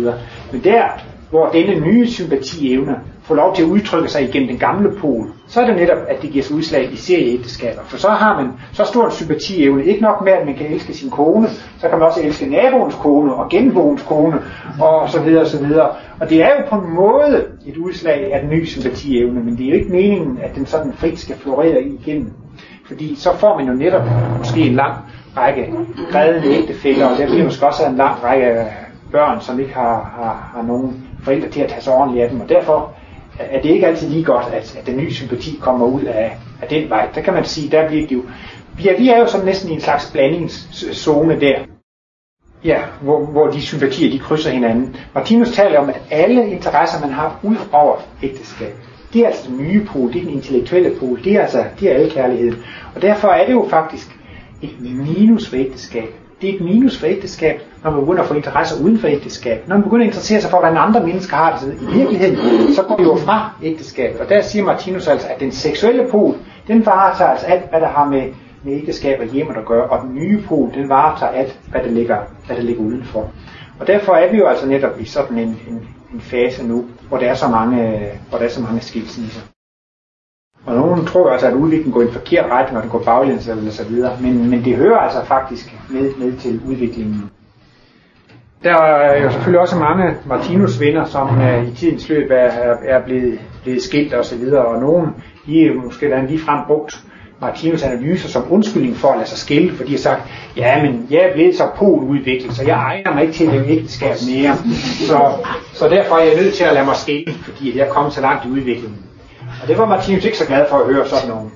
Men der, hvor denne nye sympatievne få lov til at udtrykke sig igennem den gamle pol, så er det netop, at det giver sig udslag i serieægteskaber. For så har man så stor en sympatievne. Ikke nok med, at man kan elske sin kone, så kan man også elske naboens kone og genboens kone og så videre og så videre. Og det er jo på en måde et udslag af den nye sympatievne, men det er jo ikke meningen, at den sådan frit skal florere igennem. Fordi så får man jo netop måske en lang række grædende ægtefælder, og der bliver måske også en lang række børn, som ikke har, har, har nogen forældre til at tage sig ordentligt af dem. Og derfor er det ikke altid lige godt, at, at den nye sympati kommer ud af, af den vej. Der kan man sige, der bliver det jo, ja, vi er jo sådan næsten i en slags blandingszone der. Ja, hvor, hvor de sympatier, de krydser hinanden. Martinus taler om, at alle interesser, man har ud over ægteskab, det er altså den nye pol, det er den intellektuelle pol, det er altså det er alle kærligheden. Og derfor er det jo faktisk et minus ved ægteskab. Det er et minus for ægteskab, når man begynder at få interesser uden for ægteskab. Når man begynder at interessere sig for, hvordan andre mennesker har det i virkeligheden, så går vi jo fra ægteskabet. Og der siger Martinus altså, at den seksuelle pol, den varetager altså alt, hvad der har med, med ægteskab og hjemmet at gøre, og den nye pol, den varetager alt, hvad der ligger, hvad der ligger udenfor. Og derfor er vi jo altså netop i sådan en, en, en fase nu, hvor der er så mange, hvor der er så mange skilsmisser. Og nogen tror altså, at udviklingen går i en forkert retning, og det går baglæns eller så videre. Men, men det hører altså faktisk med, med til udviklingen. Der er jo selvfølgelig også mange Martinus venner, som uh, i tidens løb er, er blevet, blevet skilt og så videre, og nogen de er måske da lige frem brugt Martinus analyser som undskyldning for at lade sig skille, fordi de har sagt, ja, men jeg er blevet så poludviklet, så jeg egner mig ikke til at ægteskab mere. Så, så derfor er jeg nødt til at lade mig skille, fordi jeg er kommet så langt i udviklingen. Og det var Martinus ikke så glad for at høre sådan nogen.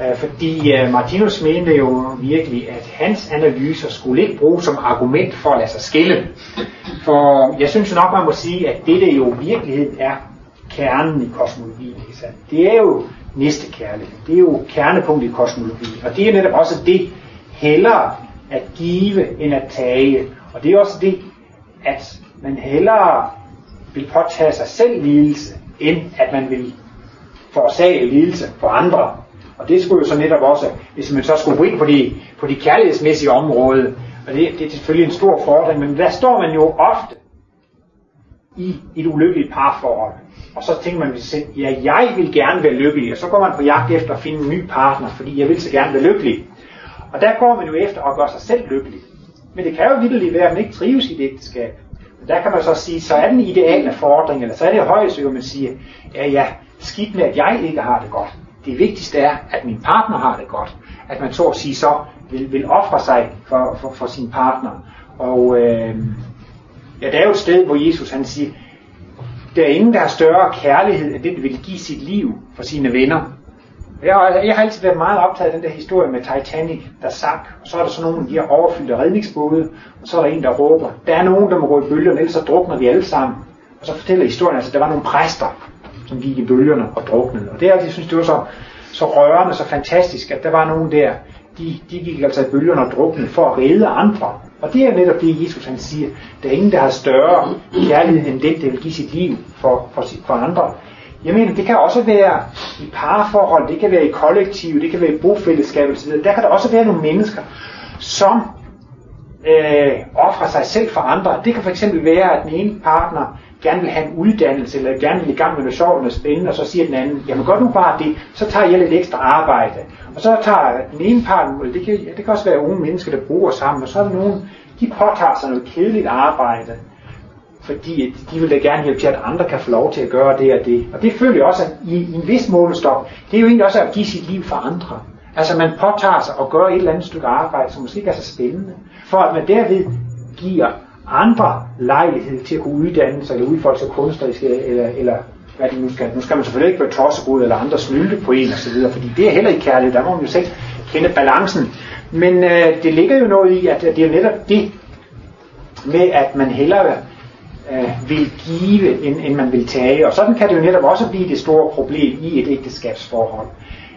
Øh, fordi øh, Martinus mente jo virkelig, at hans analyser skulle ikke bruges som argument for at lade sig skille. For jeg synes nok, man må sige, at det jo i virkeligheden er kernen i kosmologien. Ikke sandt? Det er jo næste kærlighed. Det er jo kernepunkt i kosmologien. Og det er netop også det, hellere at give end at tage. Og det er også det, at man hellere vil påtage sig selv lidelse, end at man vil forårsage lidelse for andre. Og det skulle jo så netop også, hvis man så skulle gå ind på de, på de kærlighedsmæssige område, og det, det er selvfølgelig en stor fordring, men der står man jo ofte i et ulykkeligt parforhold. Og så tænker man ved sig selv, ja, jeg vil gerne være lykkelig, og så går man på jagt efter at finde en ny partner, fordi jeg vil så gerne være lykkelig. Og der går man jo efter at gøre sig selv lykkelig. Men det kan jo vildt være, at man ikke trives i det ægteskab. Men der kan man så sige, så er den ideale fordring, eller så er det højeste, hvor man siger, ja ja, skidt med, at jeg ikke har det godt. Det vigtigste er, at min partner har det godt. At man så at sige så vil, vil ofre sig for, for, for sin partner. Og øh, ja, der er jo et sted, hvor Jesus han siger, der er ingen, der har større kærlighed, end den, der vil give sit liv for sine venner. Jeg har, jeg har altid været meget optaget af den der historie med Titanic, der sank. Og så er der sådan nogle af de her overfyldte redningsbåde, og så er der en, der råber. Der er nogen, der må gå i bølgerne, ellers så drukner vi alle sammen. Og så fortæller historien, altså, at der var nogle præster, som gik i bølgerne og druknede. Og det er, jeg synes, det var så, så rørende, så fantastisk, at der var nogen der, de, de gik altså i bølgerne og druknede for at redde andre. Og det er netop det, Jesus han siger. Der er ingen, der har større kærlighed end den, der vil give sit liv for, for, for andre. Jeg mener, det kan også være i parforhold, det kan være i kollektiv, det kan være i bofællesskab osv. Der kan der også være nogle mennesker, som øh, offrer sig selv for andre. Det kan fx være, at den ene partner gerne vil have en uddannelse, eller gerne vil i gang med noget sjovt eller spændende, og så siger den anden, jamen gør nu bare det, så tager jeg lidt ekstra arbejde. Og så tager den ene part, det kan, det kan også være unge mennesker, der bruger sammen, og så er der nogen, de påtager sig noget kedeligt arbejde, fordi de vil da gerne hjælpe til, at andre kan få lov til at gøre det og det. Og det føler jeg også, at i, i en vis målestok, det er jo egentlig også at give sit liv for andre. Altså man påtager sig at gøre et eller andet stykke arbejde, som måske ikke er så spændende, for at man derved giver andre lejlighed til at kunne uddanne sig, eller udfolde sig kunstnerisk, eller, eller hvad det nu skal. Nu skal man selvfølgelig ikke være tossebrud eller andre snylte på en osv., fordi det er heller ikke kærlighed, der må man jo selv kende balancen. Men øh, det ligger jo noget i, at det er netop det med, at man hellere øh, vil give, end, end man vil tage. Og sådan kan det jo netop også blive det store problem i et ægteskabsforhold.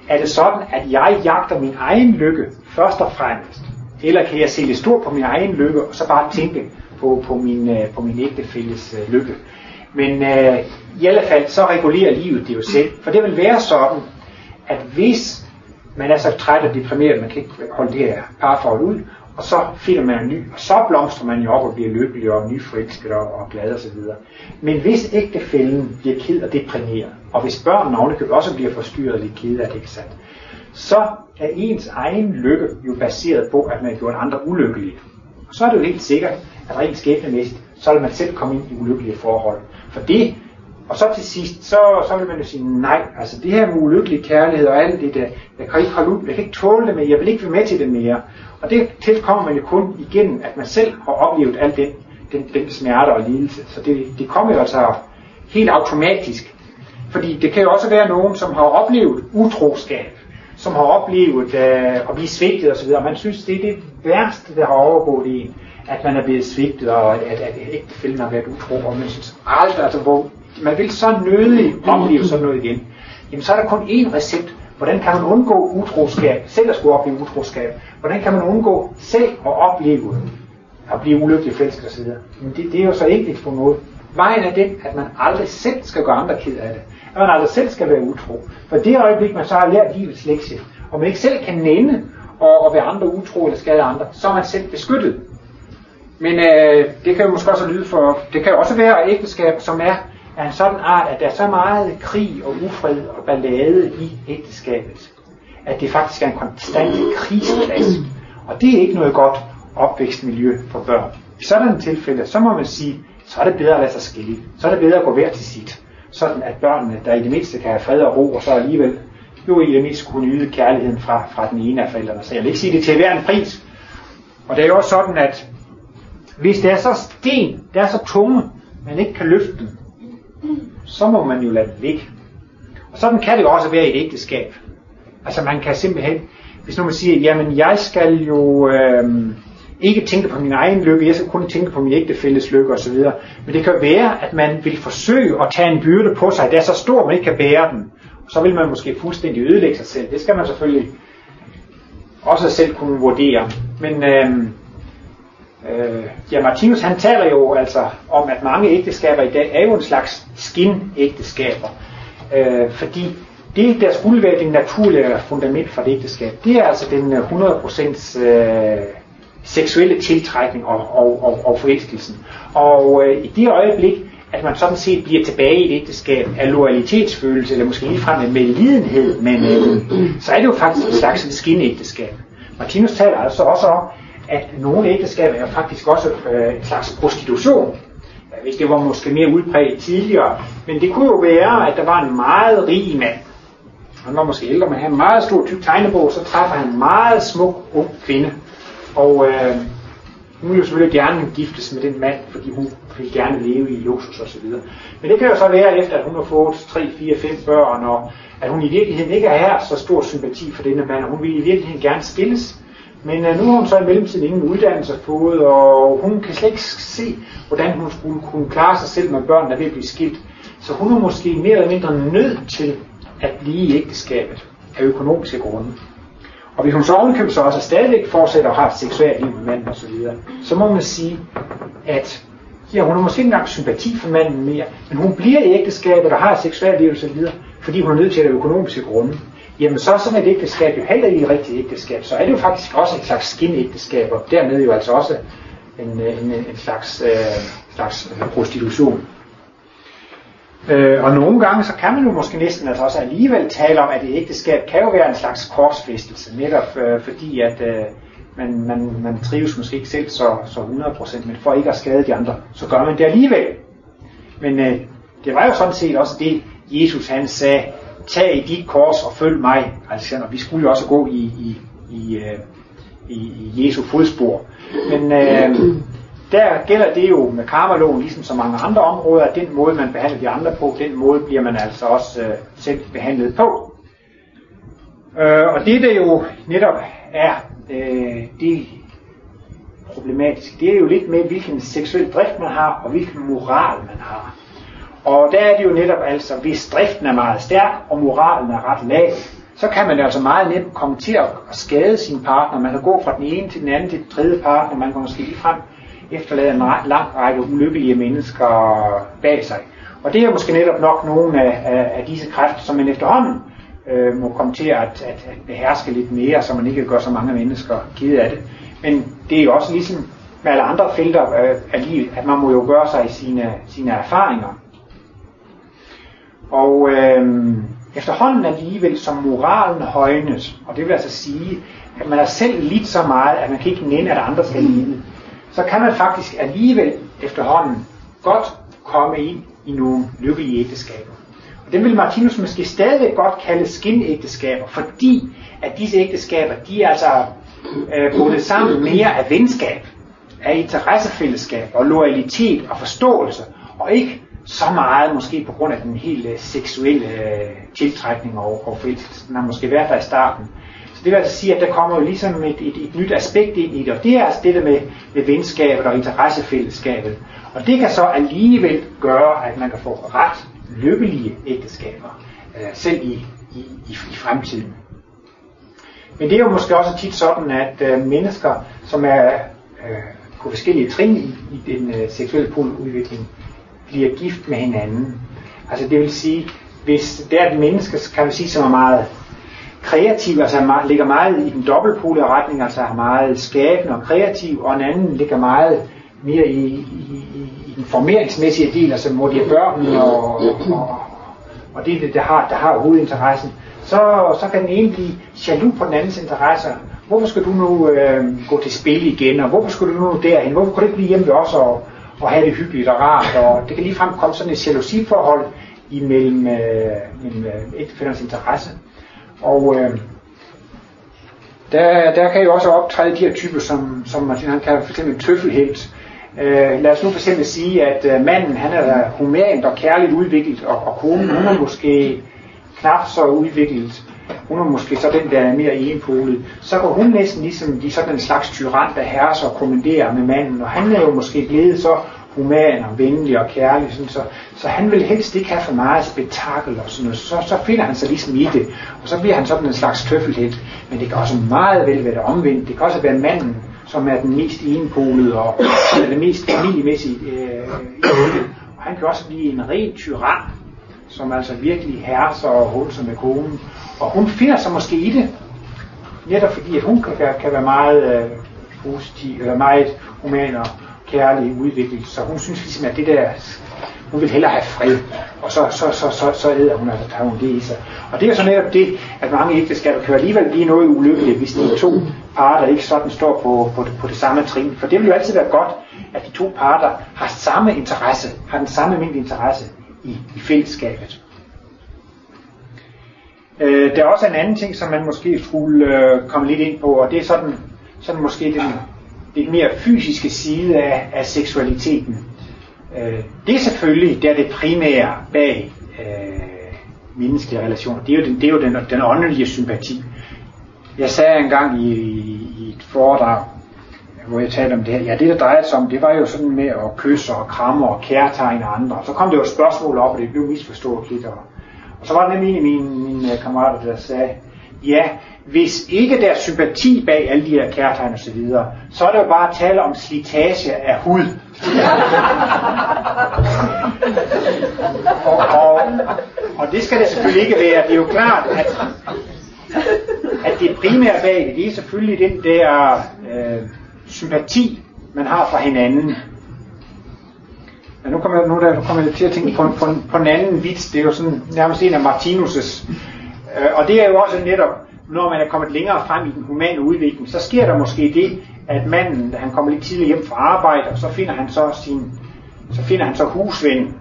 Er det sådan, at jeg jagter min egen lykke først og fremmest? Eller kan jeg se lidt stort på min egen lykke, og så bare tænke på, på, min, øh, på min ægtefælles øh, lykke? Men øh, i alle fald, så regulerer livet det jo selv. For det vil være sådan, at hvis man er så træt og deprimeret, man kan ikke holde det her parforhold ud, og så finder man en ny, og så blomstrer man jo op og bliver lykkelig og nyforelsket og, og glad og så videre. Men hvis ægtefælden bliver ked og deprimeret, og hvis børnene ovenikøbet også bliver forstyrret og lidt ked af det, ikke sandt, så er ens egen lykke jo baseret på, at man har gjort andre ulykkelige. Og så er det jo helt sikkert, at rent skæbnemæssigt, så vil man selv komme ind i ulykkelige forhold. For det, og så til sidst, så, så vil man jo sige, nej, altså det her med ulykkelig kærlighed og alt det der, jeg kan ikke holde ud, jeg kan ikke tåle det mere, jeg vil ikke være med til det mere. Og det tilkommer man jo kun igen, at man selv har oplevet al den, den, den smerte og lidelse. Så det, det kommer jo altså helt automatisk. Fordi det kan jo også være nogen, som har oplevet utroskab, som har oplevet øh, at blive svigtet osv., og man synes, det er det værste, der har overgået en, at man er blevet svigtet, og at, at, at ægtefælden har været utro, og man synes aldrig, altså hvor man vil så nødig opleve sådan noget igen. Jamen så er der kun én recept. Hvordan kan man undgå utroskab, selv at skulle opleve utroskab? Hvordan kan man undgå selv at opleve at blive ulykkelig forelsket osv.? Men det, det er jo så enkelt på noget. Vejen er den, at man aldrig selv skal gøre andre ked af det. At man aldrig selv skal være utro. For det øjeblik, man så har lært livets lektie, og man ikke selv kan nænde og, og være andre utro eller skade andre, så er man selv beskyttet. Men øh, det kan jo måske også lyde for, det kan jo også være ægteskab, som er af en sådan art, at der er så meget krig og ufred og ballade i ægteskabet, at det faktisk er en konstant krigsplads. Og det er ikke noget godt opvækstmiljø for børn. I sådan et tilfælde, så må man sige, så er det bedre at lade sig skille. Så er det bedre at gå hver til sit. Sådan at børnene, der i det mindste kan have fred og ro, og så alligevel jo i det mindste kunne nyde kærligheden fra, fra den ene af forældrene. Så jeg vil ikke sige det til hver en pris. Og det er jo også sådan, at hvis det er så sten, det er så tunge, man ikke kan løfte dem, så må man jo lade det ligge. Og sådan kan det jo også være i et ægteskab. Altså man kan simpelthen, hvis nu man siger, jamen jeg skal jo øh, ikke tænke på min egen lykke, jeg skal kun tænke på min ægtefælles lykke osv. Men det kan være, at man vil forsøge at tage en byrde på sig, der er så stor, man ikke kan bære den. Så vil man måske fuldstændig ødelægge sig selv. Det skal man selvfølgelig også selv kunne vurdere. Men øh, Øh, ja, Martinus han taler jo altså om, at mange ægteskaber i dag er jo en slags skin-ægteskaber. Øh, fordi det, der skulle være det naturlige fundament for et ægteskab, det er altså den øh, 100% øh, seksuelle tiltrækning og, og, og, og forelskelsen. Og øh, i det øjeblik, at man sådan set bliver tilbage i et ægteskab af loyalitetsfølelse, eller måske ligefrem med lidenhed, men øh, så er det jo faktisk en slags skinægteskab. Martinus taler altså også om, at nogle ægteskaber er faktisk også øh, en slags prostitution. Hvis det var måske mere udbredt tidligere. Men det kunne jo være, at der var en meget rig mand. Han var måske ældre, men han en meget stor tyk tegnebog, så træffer han en meget smuk ung kvinde. Og øh, hun ville jo selvfølgelig gerne giftes med den mand, fordi hun vil gerne leve i luksus osv. Men det kan jo så være efter, at hun har fået 3, 4, 5 børn, og at hun i virkeligheden ikke er så stor sympati for denne mand, og hun vil i virkeligheden gerne skilles. Men øh, nu har hun så i mellemtiden ingen uddannelse fået, og hun kan slet ikke se, hvordan hun skulle kunne klare sig selv med børn, der vil blive skilt. Så hun er måske mere eller mindre nødt til at blive i ægteskabet af økonomiske grunde. Og hvis hun så ovenkøbet så også stadigvæk fortsætter at have et seksuelt liv med manden osv., så, så må man sige, at ja, hun har måske ikke engang sympati for manden mere, men hun bliver i ægteskabet og har et seksuelt liv osv., fordi hun er nødt til at have økonomiske grunde jamen så er sådan et ægteskab jo heller ikke et rigtigt ægteskab. Så er det jo faktisk også en slags skinægteskab, og dermed jo altså også en, øh, en, øh, en slags, øh, slags øh, prostitution. Øh, og nogle gange så kan man jo måske næsten altså også alligevel tale om, at et ægteskab kan jo være en slags korsfæstelse, netop øh, fordi at øh, man, man, man trives måske ikke selv så, så 100%, men for ikke at skade de andre, så gør man det alligevel. Men øh, det var jo sådan set også det, Jesus han sagde, tag i dit kors og følg mig, Alexander. Vi skulle jo også gå i, i, i, øh, i, i Jesu fodspor. Men øh, der gælder det jo med karmaloven, ligesom så mange andre områder, at den måde, man behandler de andre på, den måde bliver man altså også øh, selv behandlet på. Øh, og det, der jo netop er øh, det problematiske, det er jo lidt med, hvilken seksuel drift man har, og hvilken moral man har. Og der er det jo netop altså, hvis driften er meget stærk, og moralen er ret lav, så kan man altså meget nemt komme til at skade sin partner. Man kan gå fra den ene til den anden til den tredje partner. Man kan måske lige frem efterlade en lang række ulykkelige mennesker bag sig. Og det er måske netop nok nogle af, af, af disse kræfter, som man efterhånden øh, må komme til at, at, at beherske lidt mere, så man ikke gør så mange mennesker kede af det. Men det er jo også ligesom med alle andre felter øh, af livet, at man må jo gøre sig sine, sine erfaringer. Og øh, efterhånden alligevel som moralen højnes, og det vil altså sige, at man er selv lidt så meget, at man kan ikke nænde, at andre skal lide, så kan man faktisk alligevel efterhånden godt komme ind i nogle lykkelige ægteskaber. Og det vil Martinus måske stadig godt kalde skinægteskaber, fordi at disse ægteskaber, de er altså øh, bundet sammen mere af venskab, af interessefællesskab og loyalitet og forståelse, og ikke så meget måske på grund af den helt øh, seksuelle øh, tiltrækning og, og forelskelse, den har måske været der i starten. Så det vil altså sige, at der kommer jo ligesom et, et, et nyt aspekt ind i det, og det er altså det der med, med venskabet og interessefællesskabet. Og det kan så alligevel gøre, at man kan få ret lykkelige ægteskaber, øh, selv i, i, i, i fremtiden. Men det er jo måske også tit sådan, at øh, mennesker, som er øh, på forskellige trin i, i den øh, seksuelle poludvikling, bliver gift med hinanden. Altså det vil sige, hvis det er et menneske, kan man sige, som er meget kreativ, altså meget, ligger meget i den dobbeltpolige retning, altså er meget skabende og kreativ, og en anden ligger meget mere i, i, i den formeringsmæssige del, altså hvor de er børn og, og, og det, der har, der har hovedinteressen, så, så kan den ene blive jaloux på den andens interesser. Hvorfor skal du nu øh, gå til spil igen, og hvorfor skal du nu derhen? Hvorfor kan du ikke blive hjemme ved os og, og have det hyggeligt og rart? Og det kan lige frem komme sådan et jalousiforhold imellem, øh, en øh, ægtefældernes interesse. Og øh, der, der kan jo også optræde de her typer, som, som Martin han kan for eksempel tøffelhelt. Øh, lad os nu for eksempel sige, at øh, manden han er humant og kærligt udviklet, og, og konen hun er måske knap så udviklet. Hun er måske så den, der er mere enpolet. Så går hun næsten ligesom de sådan en slags tyran, der herser og kommanderer med manden, og han er jo måske blevet så human og venlig og kærlig, sådan, så, så han vil helst ikke have for meget spektakel og sådan noget. Så, så finder han sig ligesom i det, og så bliver han sådan en slags tøffelhelt. Men det kan også meget vel være det omvendt. Det kan også være manden, som er den mest enpolede og den det mest familiemæssige øh, og han kan også blive en ren tyran, som altså virkelig herser og hulser med konen. Og hun finder sig måske i det, netop fordi at hun kan, kan være meget øh, positiv, eller meget human og kærlig udvikling. Så hun synes ligesom, at det der, hun vil hellere have fred, og så, så, så, så, så æder hun, altså tager hun det i sig. Og det er jo så netop det, at mange ægteskaber kan alligevel blive noget ulykkelige, hvis de to parter ikke sådan står på, på, på det samme trin. For det vil jo altid være godt, at de to parter har samme interesse, har den samme mængde interesse i, i fællesskabet. Øh, der er også en anden ting, som man måske skulle øh, komme lidt ind på, og det er sådan, sådan måske den lidt mere fysiske side af, af seksualiteten. Øh, det er selvfølgelig det, er det primære bag øh, menneskelige relationer. Det er jo den, det er jo den, den åndelige sympati. Jeg sagde engang i, i et foredrag, hvor jeg talte om det her. Ja, det der drejede sig om, det var jo sådan med at kysse og kramme og kærtegne andre. Så kom det jo et spørgsmål op, og det blev misforstået lidt. Og, og så var der nemlig en af mine, mine øh, kammerater, der sagde, ja, hvis ikke der er sympati bag alle de her kærtegn og så videre, så er det jo bare at tale om slitage af hud. og, og, og det skal det selvfølgelig ikke være. Det er jo klart, at, at det primære bag det, det er selvfølgelig den der øh, sympati, man har for hinanden. Men nu kommer, nu der, kommer jeg til at tænke på, på, på en anden vits. Det er jo sådan nærmest en af Martinus' øh, og det er jo også netop, når man er kommet længere frem i den humane udvikling, så sker der måske det, at manden, han kommer lidt tidligere hjem fra arbejde, og så finder han så sin, så finder han så husven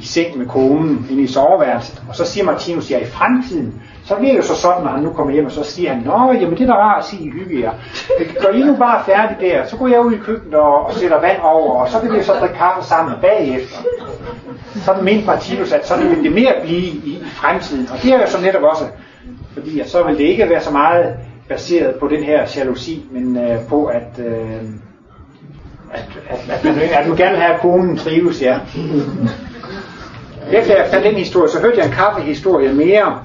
i seng med konen inde i soveværelset. Og så siger Martinus, ja i fremtiden, så bliver det jo så sådan, når han nu kommer hjem, og så siger han, Nå, jamen det er da rart at sige, I hygge jer. Gør I nu bare færdig der, så går jeg ud i køkkenet og, og sætter vand over, og så kan vi så drikke kaffe sammen bagefter. Sådan mente Martinus, at sådan vil det mere blive i, i fremtiden. Og det er jo så netop også, fordi at så vil det ikke være så meget baseret på den her jalousi, men øh, på at, øh, at, at, at, man, at man gerne vil have, at konen trives, ja. Efter jeg fandt den historie, så hørte jeg en kaffehistorie mere.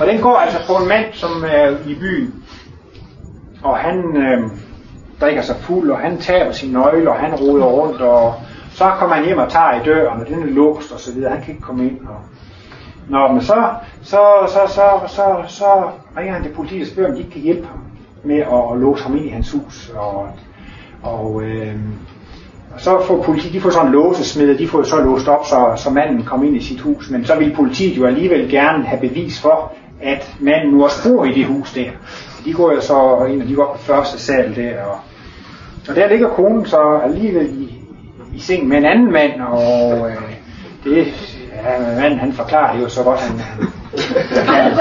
og den går altså på en mand, som er i byen. Og han øh, drikker sig fuld, og han taber sin nøgle, og han roder rundt, og så kommer han hjem og tager i døren, og den er låst og så videre. Han kan ikke komme ind. Og... Nå, men så, så, så, så, så, så ringer han til politiet og spørger, om de ikke kan hjælpe ham. med at låse ham ind i hans hus. Og, og, øh, og så får politiet, de får sådan en låsesmed, de får så låst op, så, så manden kom ind i sit hus. Men så vil politiet jo alligevel gerne have bevis for, at manden nu også bor i det hus der. De går jo så ind, og de går på første sal der, og, og der ligger konen så alligevel i, i seng med en anden mand, og øh, det, ja, manden han forklarer det jo så godt, han, han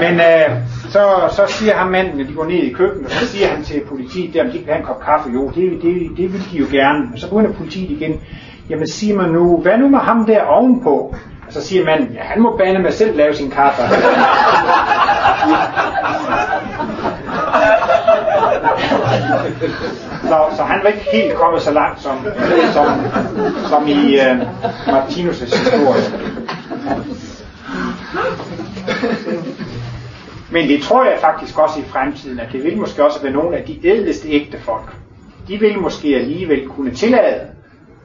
Men øh, så, så siger ham manden, at de går ned i køkkenet, og så siger han til politiet, der, om de kan have en kop kaffe. Jo, det, det, det vil de jo gerne. Og så begynder politiet igen, jamen sig mig nu, hvad nu med ham der ovenpå? Og så siger manden, ja, han må bane med selv lave sin kaffe. så, så han var ikke helt kommet så langt som, som, som i øh, Martinus' historie. Men det tror jeg faktisk også i fremtiden, at det vil måske også være nogle af de ædleste ægte folk. De vil måske alligevel kunne tillade,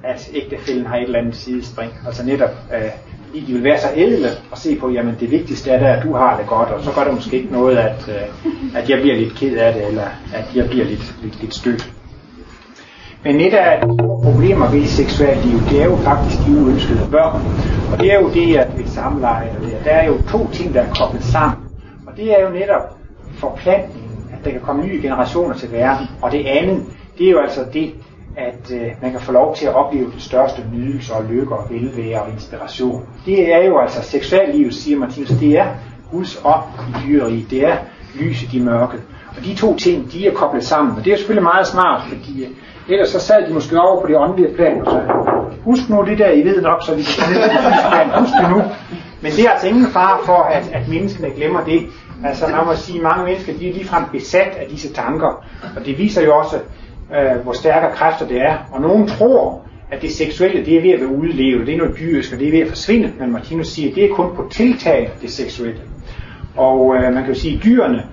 at ægtefælden har et eller andet sidespring. Altså netop, øh, fordi de vil være så ædle og se på, jamen det vigtigste er, da, at du har det godt, og så gør det måske ikke noget, at, øh, at jeg bliver lidt ked af det, eller at jeg bliver lidt, lidt, lidt stødt. Men et af de store problemer ved seksuelt liv, det er jo faktisk de uønskede børn. Og det er jo det, at ved samleje, der er jo to ting, der er koblet sammen. Det er jo netop forplantningen, at der kan komme nye generationer til verden. Og det andet, det er jo altså det, at øh, man kan få lov til at opleve det største nydelse og lykke og velvære og inspiration. Det er jo altså seksuallivet, siger Martinus, det er Guds ånd i dyreri, det er lyset i mørket. Og de to ting, de er koblet sammen, og det er selvfølgelig meget smart, fordi øh, ellers så sad de måske over på det åndelige plan, så husk nu det der, I ved nok, så vi kan huske plan, husk det nu. Men det er altså ingen far for, at, at menneskene glemmer det. Altså man må sige, at mange mennesker de er ligefrem besat af disse tanker, og det viser jo også, øh, hvor stærke kræfter det er. Og nogen tror, at det seksuelle det er ved at være udlevet, det er noget dyrisk, og det er ved at forsvinde. Men Martinus siger, at det er kun på tiltag, det seksuelle. Og øh, man kan jo sige, at dyrene,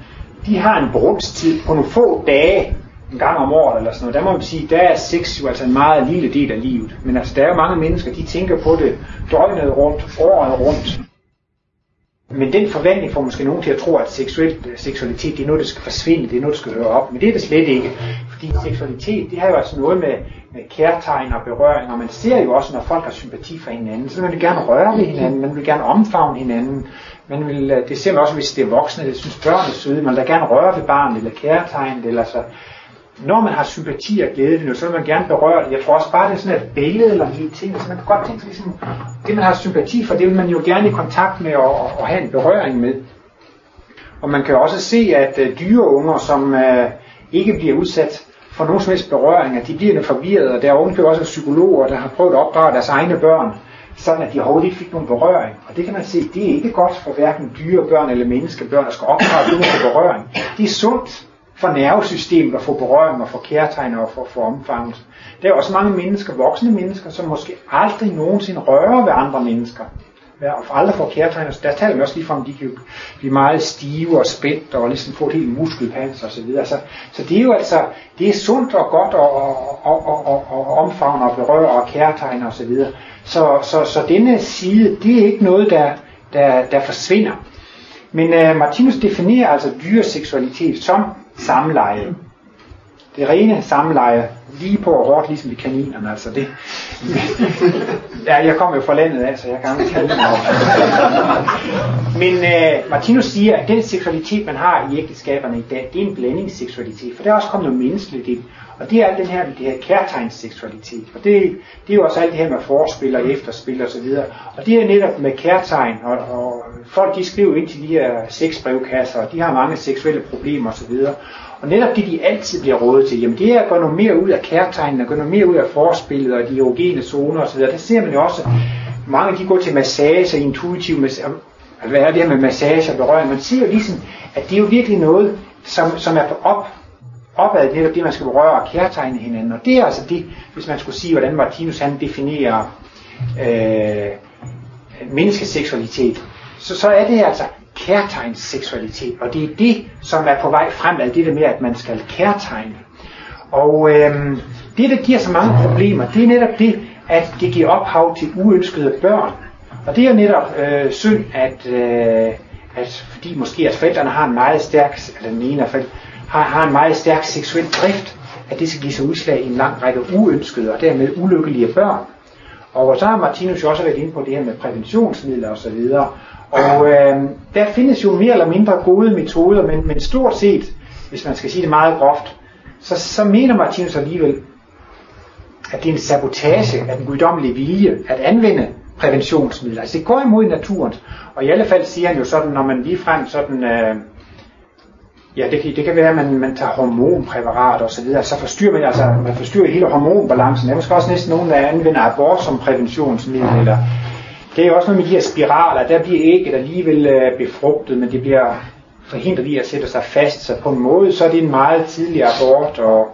de har en brunstid på nogle få dage, en gang om året eller sådan noget. Der må man sige, der er sex jo altså en meget lille del af livet. Men altså, der er jo mange mennesker, de tænker på det døgnet rundt, året rundt. Men den forventning får måske nogen til at tro, at seksuel, øh, seksualitet det er noget, der skal forsvinde, det er noget, der skal høre op. Men det er det slet ikke. Fordi seksualitet, det har jo altså noget med, med kærtegn og berøring, og man ser jo også, når folk har sympati for hinanden, så man vil gerne røre ved hinanden, man vil gerne omfavne hinanden. Man vil, øh, det ser man også, hvis det er voksne, der synes børn er søde, man vil gerne røre ved barnet, eller kærtegn, eller så. Når man har sympati og glæde så vil man gerne berøre det. Jeg tror også bare, det er sådan et billede eller en ting, så man kan godt tænke sig ligesom, det man har sympati for, det vil man jo gerne i kontakt med og, og have en berøring med. Og man kan også se, at uh, dyreunger, som uh, ikke bliver udsat for nogen som helst berøringer, de bliver forvirret, og der er ovenkøbet også psykologer, der har prøvet at opdrage deres egne børn, sådan at de overhovedet ikke fik nogen berøring. Og det kan man se, det er ikke godt for hverken dyrebørn eller menneskebørn, der skal opdrage uden berøring. Det er sundt for nervesystemet og for berøring og for kærtegn og for, for omfavnelse. Der er også mange mennesker, voksne mennesker, som måske aldrig nogensinde rører ved andre mennesker og aldrig får kærtegn. Der taler vi også lige fra, om de kan blive meget stive og spændt og ligesom få et helt muskelpans og så videre. Så, så det er jo altså, det er sundt og godt at at, at, at, at omfavne og berøre og kærtegne og så videre. Så, så, så denne side, det er ikke noget, der, der, der forsvinder. Men uh, Martinus definerer altså dyreseksualitet som samleje. Det rene samleje, lige på og hårdt, ligesom i kaninerne, altså det. ja, jeg kommer jo fra landet af, så jeg kan ikke kaniner. Men uh, Martinus siger, at den seksualitet, man har i ægteskaberne i dag, det er en blandingsseksualitet, for der er også kommet noget menneskeligt ind. Og det er alt den her, det her kærtegnsseksualitet. Og det, det er jo også alt det her med forspil og efterspil og så videre. Og det er netop med kærtegn, og, og folk de skriver ind til de her sexbrevkasser, og de har mange seksuelle problemer og så videre. Og netop det, de altid bliver rådet til, jamen det er at gå noget mere ud af kærtegnene, at gå noget mere ud af forspillet og de erogene zoner osv. Der ser man jo også, mange de går til massage, intuitiv massage, hvad er det her med massage og berøring? Man ser jo ligesom, at det er jo virkelig noget, som, som er på op, opad, det er det, man skal berøre og kærtegne hinanden. Og det er altså det, hvis man skulle sige, hvordan Martinus han definerer øh, menneskeseksualitet, så, så er det altså kærtegnsseksualitet, og det er det, som er på vej fremad, det der med, at man skal kærtegne. Og øhm, det, der giver så mange problemer, det er netop det, at det giver ophav til uønskede børn. Og det er netop øh, synd, at, øh, at fordi måske at forældrene har en meget stærk, eller den ene af har, har en meget stærk seksuel drift, at det skal give sig udslag i en lang række uønskede og dermed ulykkelige børn. Og så har Martinus jo også været inde på det her med præventionsmidler osv. Og og øh, der findes jo mere eller mindre gode metoder, men, men stort set, hvis man skal sige det meget groft, så, så mener Martinus alligevel, at det er en sabotage af den guddommelige vilje at anvende præventionsmidler. Altså det går imod naturen. Og i alle fald siger han jo sådan, når man lige frem sådan, øh, ja det kan, det kan være, at man, man tager hormonpræparat og så videre, så forstyrrer man, altså man forstyrrer hele hormonbalancen. Der er måske også næsten nogen, der anvender abort som præventionsmiddel, eller det er jo også noget med de her spiraler, der bliver ægget alligevel øh, befrugtet, men det bliver forhindret i at sætte sig fast, så på en måde, så er det en meget tidlig abort, og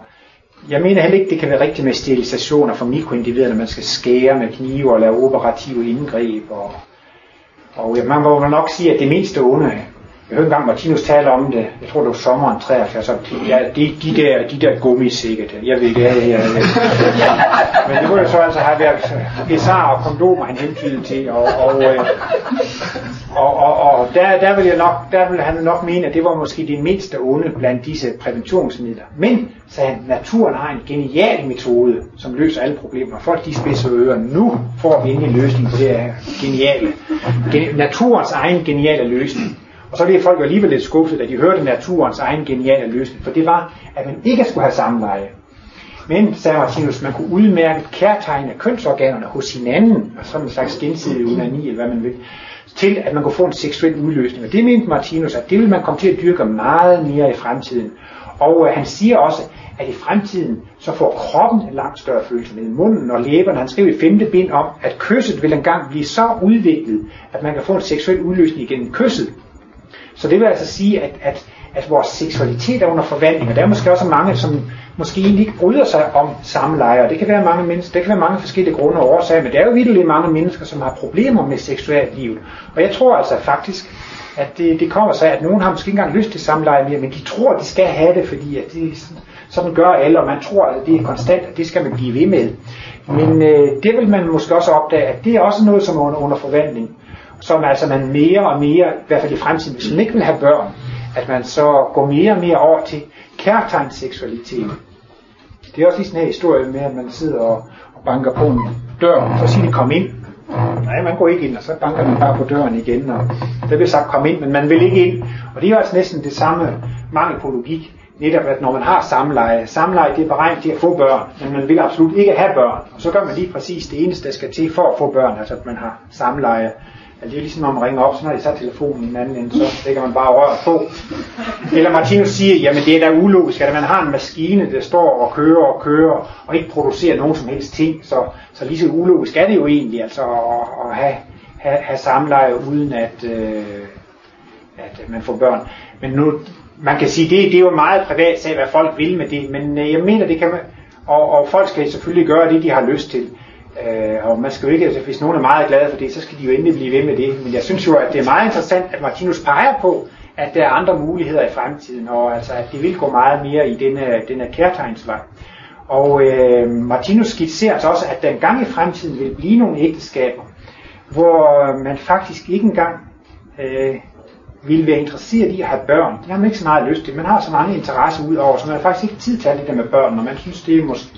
jeg mener heller ikke, det kan være rigtigt med sterilisationer for mikroindivider, når man skal skære med knive og lave operative indgreb. Og, og man må nok sige, at det meste onde, jeg hørte engang Martinus tale om det, jeg tror det var sommeren 73, så ja, de, de der, de der gummisække der, jeg ved ikke, ja, ja, ja. Men det kunne jo så altså have været bizarre og kondomer, han hentydede til, og, og, øh, og, og, og der, der, vil jeg nok, der vil han nok mene, at det var måske det mindste onde blandt disse præventionsmidler. Men, sagde han, naturen har en genial metode, som løser alle problemer. Folk de spidser ører. Nu får vi en løsning på det her geniale. Gen- naturens egen geniale løsning. Og så blev folk jo alligevel lidt skuffet, da de hørte naturens egen geniale løsning, for det var, at man ikke skulle have samleje. Men, sagde Martinus, man kunne udmærke kærtegne kønsorganerne hos hinanden, og sådan en slags gensidig unani, eller hvad man vil, til at man kunne få en seksuel udløsning. Og det mente Martinus, at det ville man komme til at dyrke meget mere i fremtiden. Og øh, han siger også, at i fremtiden, så får kroppen en langt større følelse med munden og læberne. Han skriver i femte bind om, at kysset vil engang blive så udviklet, at man kan få en seksuel udløsning igennem kysset. Så det vil altså sige, at, at, at vores seksualitet er under forvandling, og der er måske også mange, som måske egentlig ikke bryder sig om samleje, og det kan være mange mennesker, det kan være mange forskellige grunde og årsager, men der er jo virkelig mange mennesker, som har problemer med seksuelt liv. Og jeg tror altså faktisk, at det, det kommer sig, at nogen har måske ikke engang lyst til samleje mere, men de tror, at de skal have det, fordi at det, sådan gør alle, og man tror, at det er konstant, at det skal man blive ved med. Men øh, det vil man måske også opdage, at det er også noget, som er under, under forvandling som altså man mere og mere, i hvert fald i fremtiden, hvis man ikke vil have børn, at man så går mere og mere over til kærtegnseksualitet. Det er også lige sådan her historie med, at man sidder og, og banker på en dør, for at sige, kom ind. Nej, man går ikke ind, og så banker man bare på døren igen, og der bliver sagt, kom ind, men man vil ikke ind. Og det er jo altså næsten det samme mangel på logik, netop at når man har samleje, samleje det er beregnet til at få børn, men man vil absolut ikke have børn, og så gør man lige præcis det eneste, der skal til for at få børn, altså at man har samleje. Altså det er ligesom når man ringer op, så når de så telefonen i den anden ende, så lægger man bare røret på. Eller Martinus siger, jamen det er da ulogisk, at man har en maskine, der står og kører og kører, og ikke producerer nogen som helst ting. Så, så lige så ulogisk er det jo egentlig, altså at, at have, have, have samleje uden at, øh, at man får børn. Men nu, man kan sige, det, det er jo meget privat sag, hvad folk vil med det, men øh, jeg mener, det kan man, og, og folk skal selvfølgelig gøre det, de har lyst til. Øh, og man skal jo ikke, altså, hvis nogen er meget glade for det, så skal de jo endelig blive ved med det. Men jeg synes jo, at det er meget interessant, at Martinus peger på, at der er andre muligheder i fremtiden, og altså, at det vil gå meget mere i denne, denne kærtegnsvej. Og øh, Martinus skitserer altså også, at der engang i fremtiden vil blive nogle ægteskaber, hvor man faktisk ikke engang øh, vil være interesseret i at have børn. Det har man ikke så meget lyst til. Man har så mange interesser ud over, så man har faktisk ikke tid til alt det der med børn, og man synes, det er måske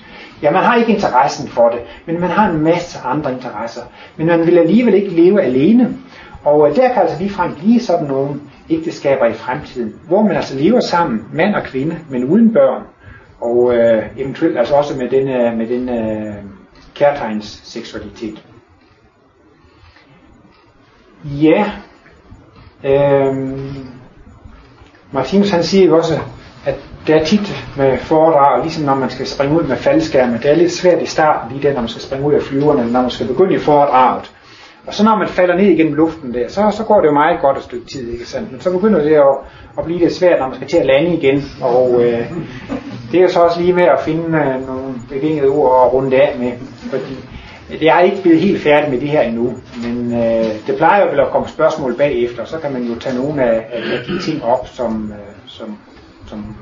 Ja, man har ikke interessen for det, men man har en masse andre interesser. Men man vil alligevel ikke leve alene. Og øh, der kan altså ligefrem blive sådan nogle ægteskaber i fremtiden, hvor man altså lever sammen, mand og kvinde, men uden børn. Og øh, eventuelt altså også med den, øh, med den øh, kærtegns seksualitet. Ja, øh, Martinus han siger jo også, at det er tit med foredrag, ligesom når man skal springe ud med faldskærme, det er lidt svært i starten, lige der, når man skal springe ud af flyverne, eller når man skal begynde i foredraget. Og så når man falder ned igennem luften der, så, så går det jo meget godt et stykke tid, ikke sandt? Men så begynder det at, at blive lidt svært, når man skal til at lande igen. Og øh, det er så også lige med at finde øh, nogle bevingede ord at runde af med, fordi det er ikke blevet helt færdigt med det her endnu, men øh, det plejer jo vel at komme spørgsmål bagefter, og så kan man jo tage nogle af, af de ting op, som, øh, som, som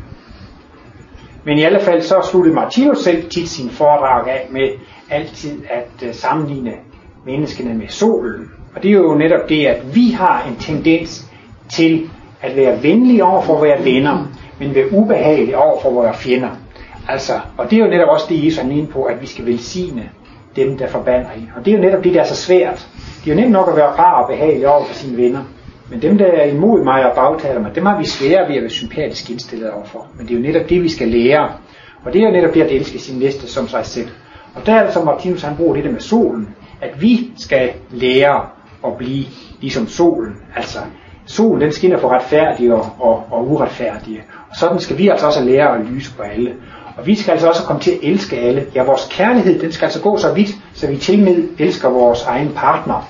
men i alle fald så sluttede Martinus selv tit sin foredrag af med altid at uh, sammenligne menneskene med solen. Og det er jo netop det, at vi har en tendens til at være venlige over for vores venner. men være ubehagelige over for vores fjender. Altså, og det er jo netop også det, Jesus er inde på, at vi skal velsigne dem, der forbander en. Og det er jo netop det, der er så svært. Det er jo nemt nok at være rar og behagelig over for sine venner. Men dem, der er imod mig og bagtaler mig, dem har vi svære ved at være sympatisk indstillet overfor. Men det er jo netop det, vi skal lære. Og det er jo netop det at elske sin næste som sig selv. Og der er det som Martinus han bruger det der med solen, at vi skal lære at blive ligesom solen. Altså, solen den skinner for retfærdige og, og, og uretfærdige. Og sådan skal vi altså også lære at lyse på alle. Og vi skal altså også komme til at elske alle. Ja, vores kærlighed, den skal altså gå så vidt, så vi til med elsker vores egen partner.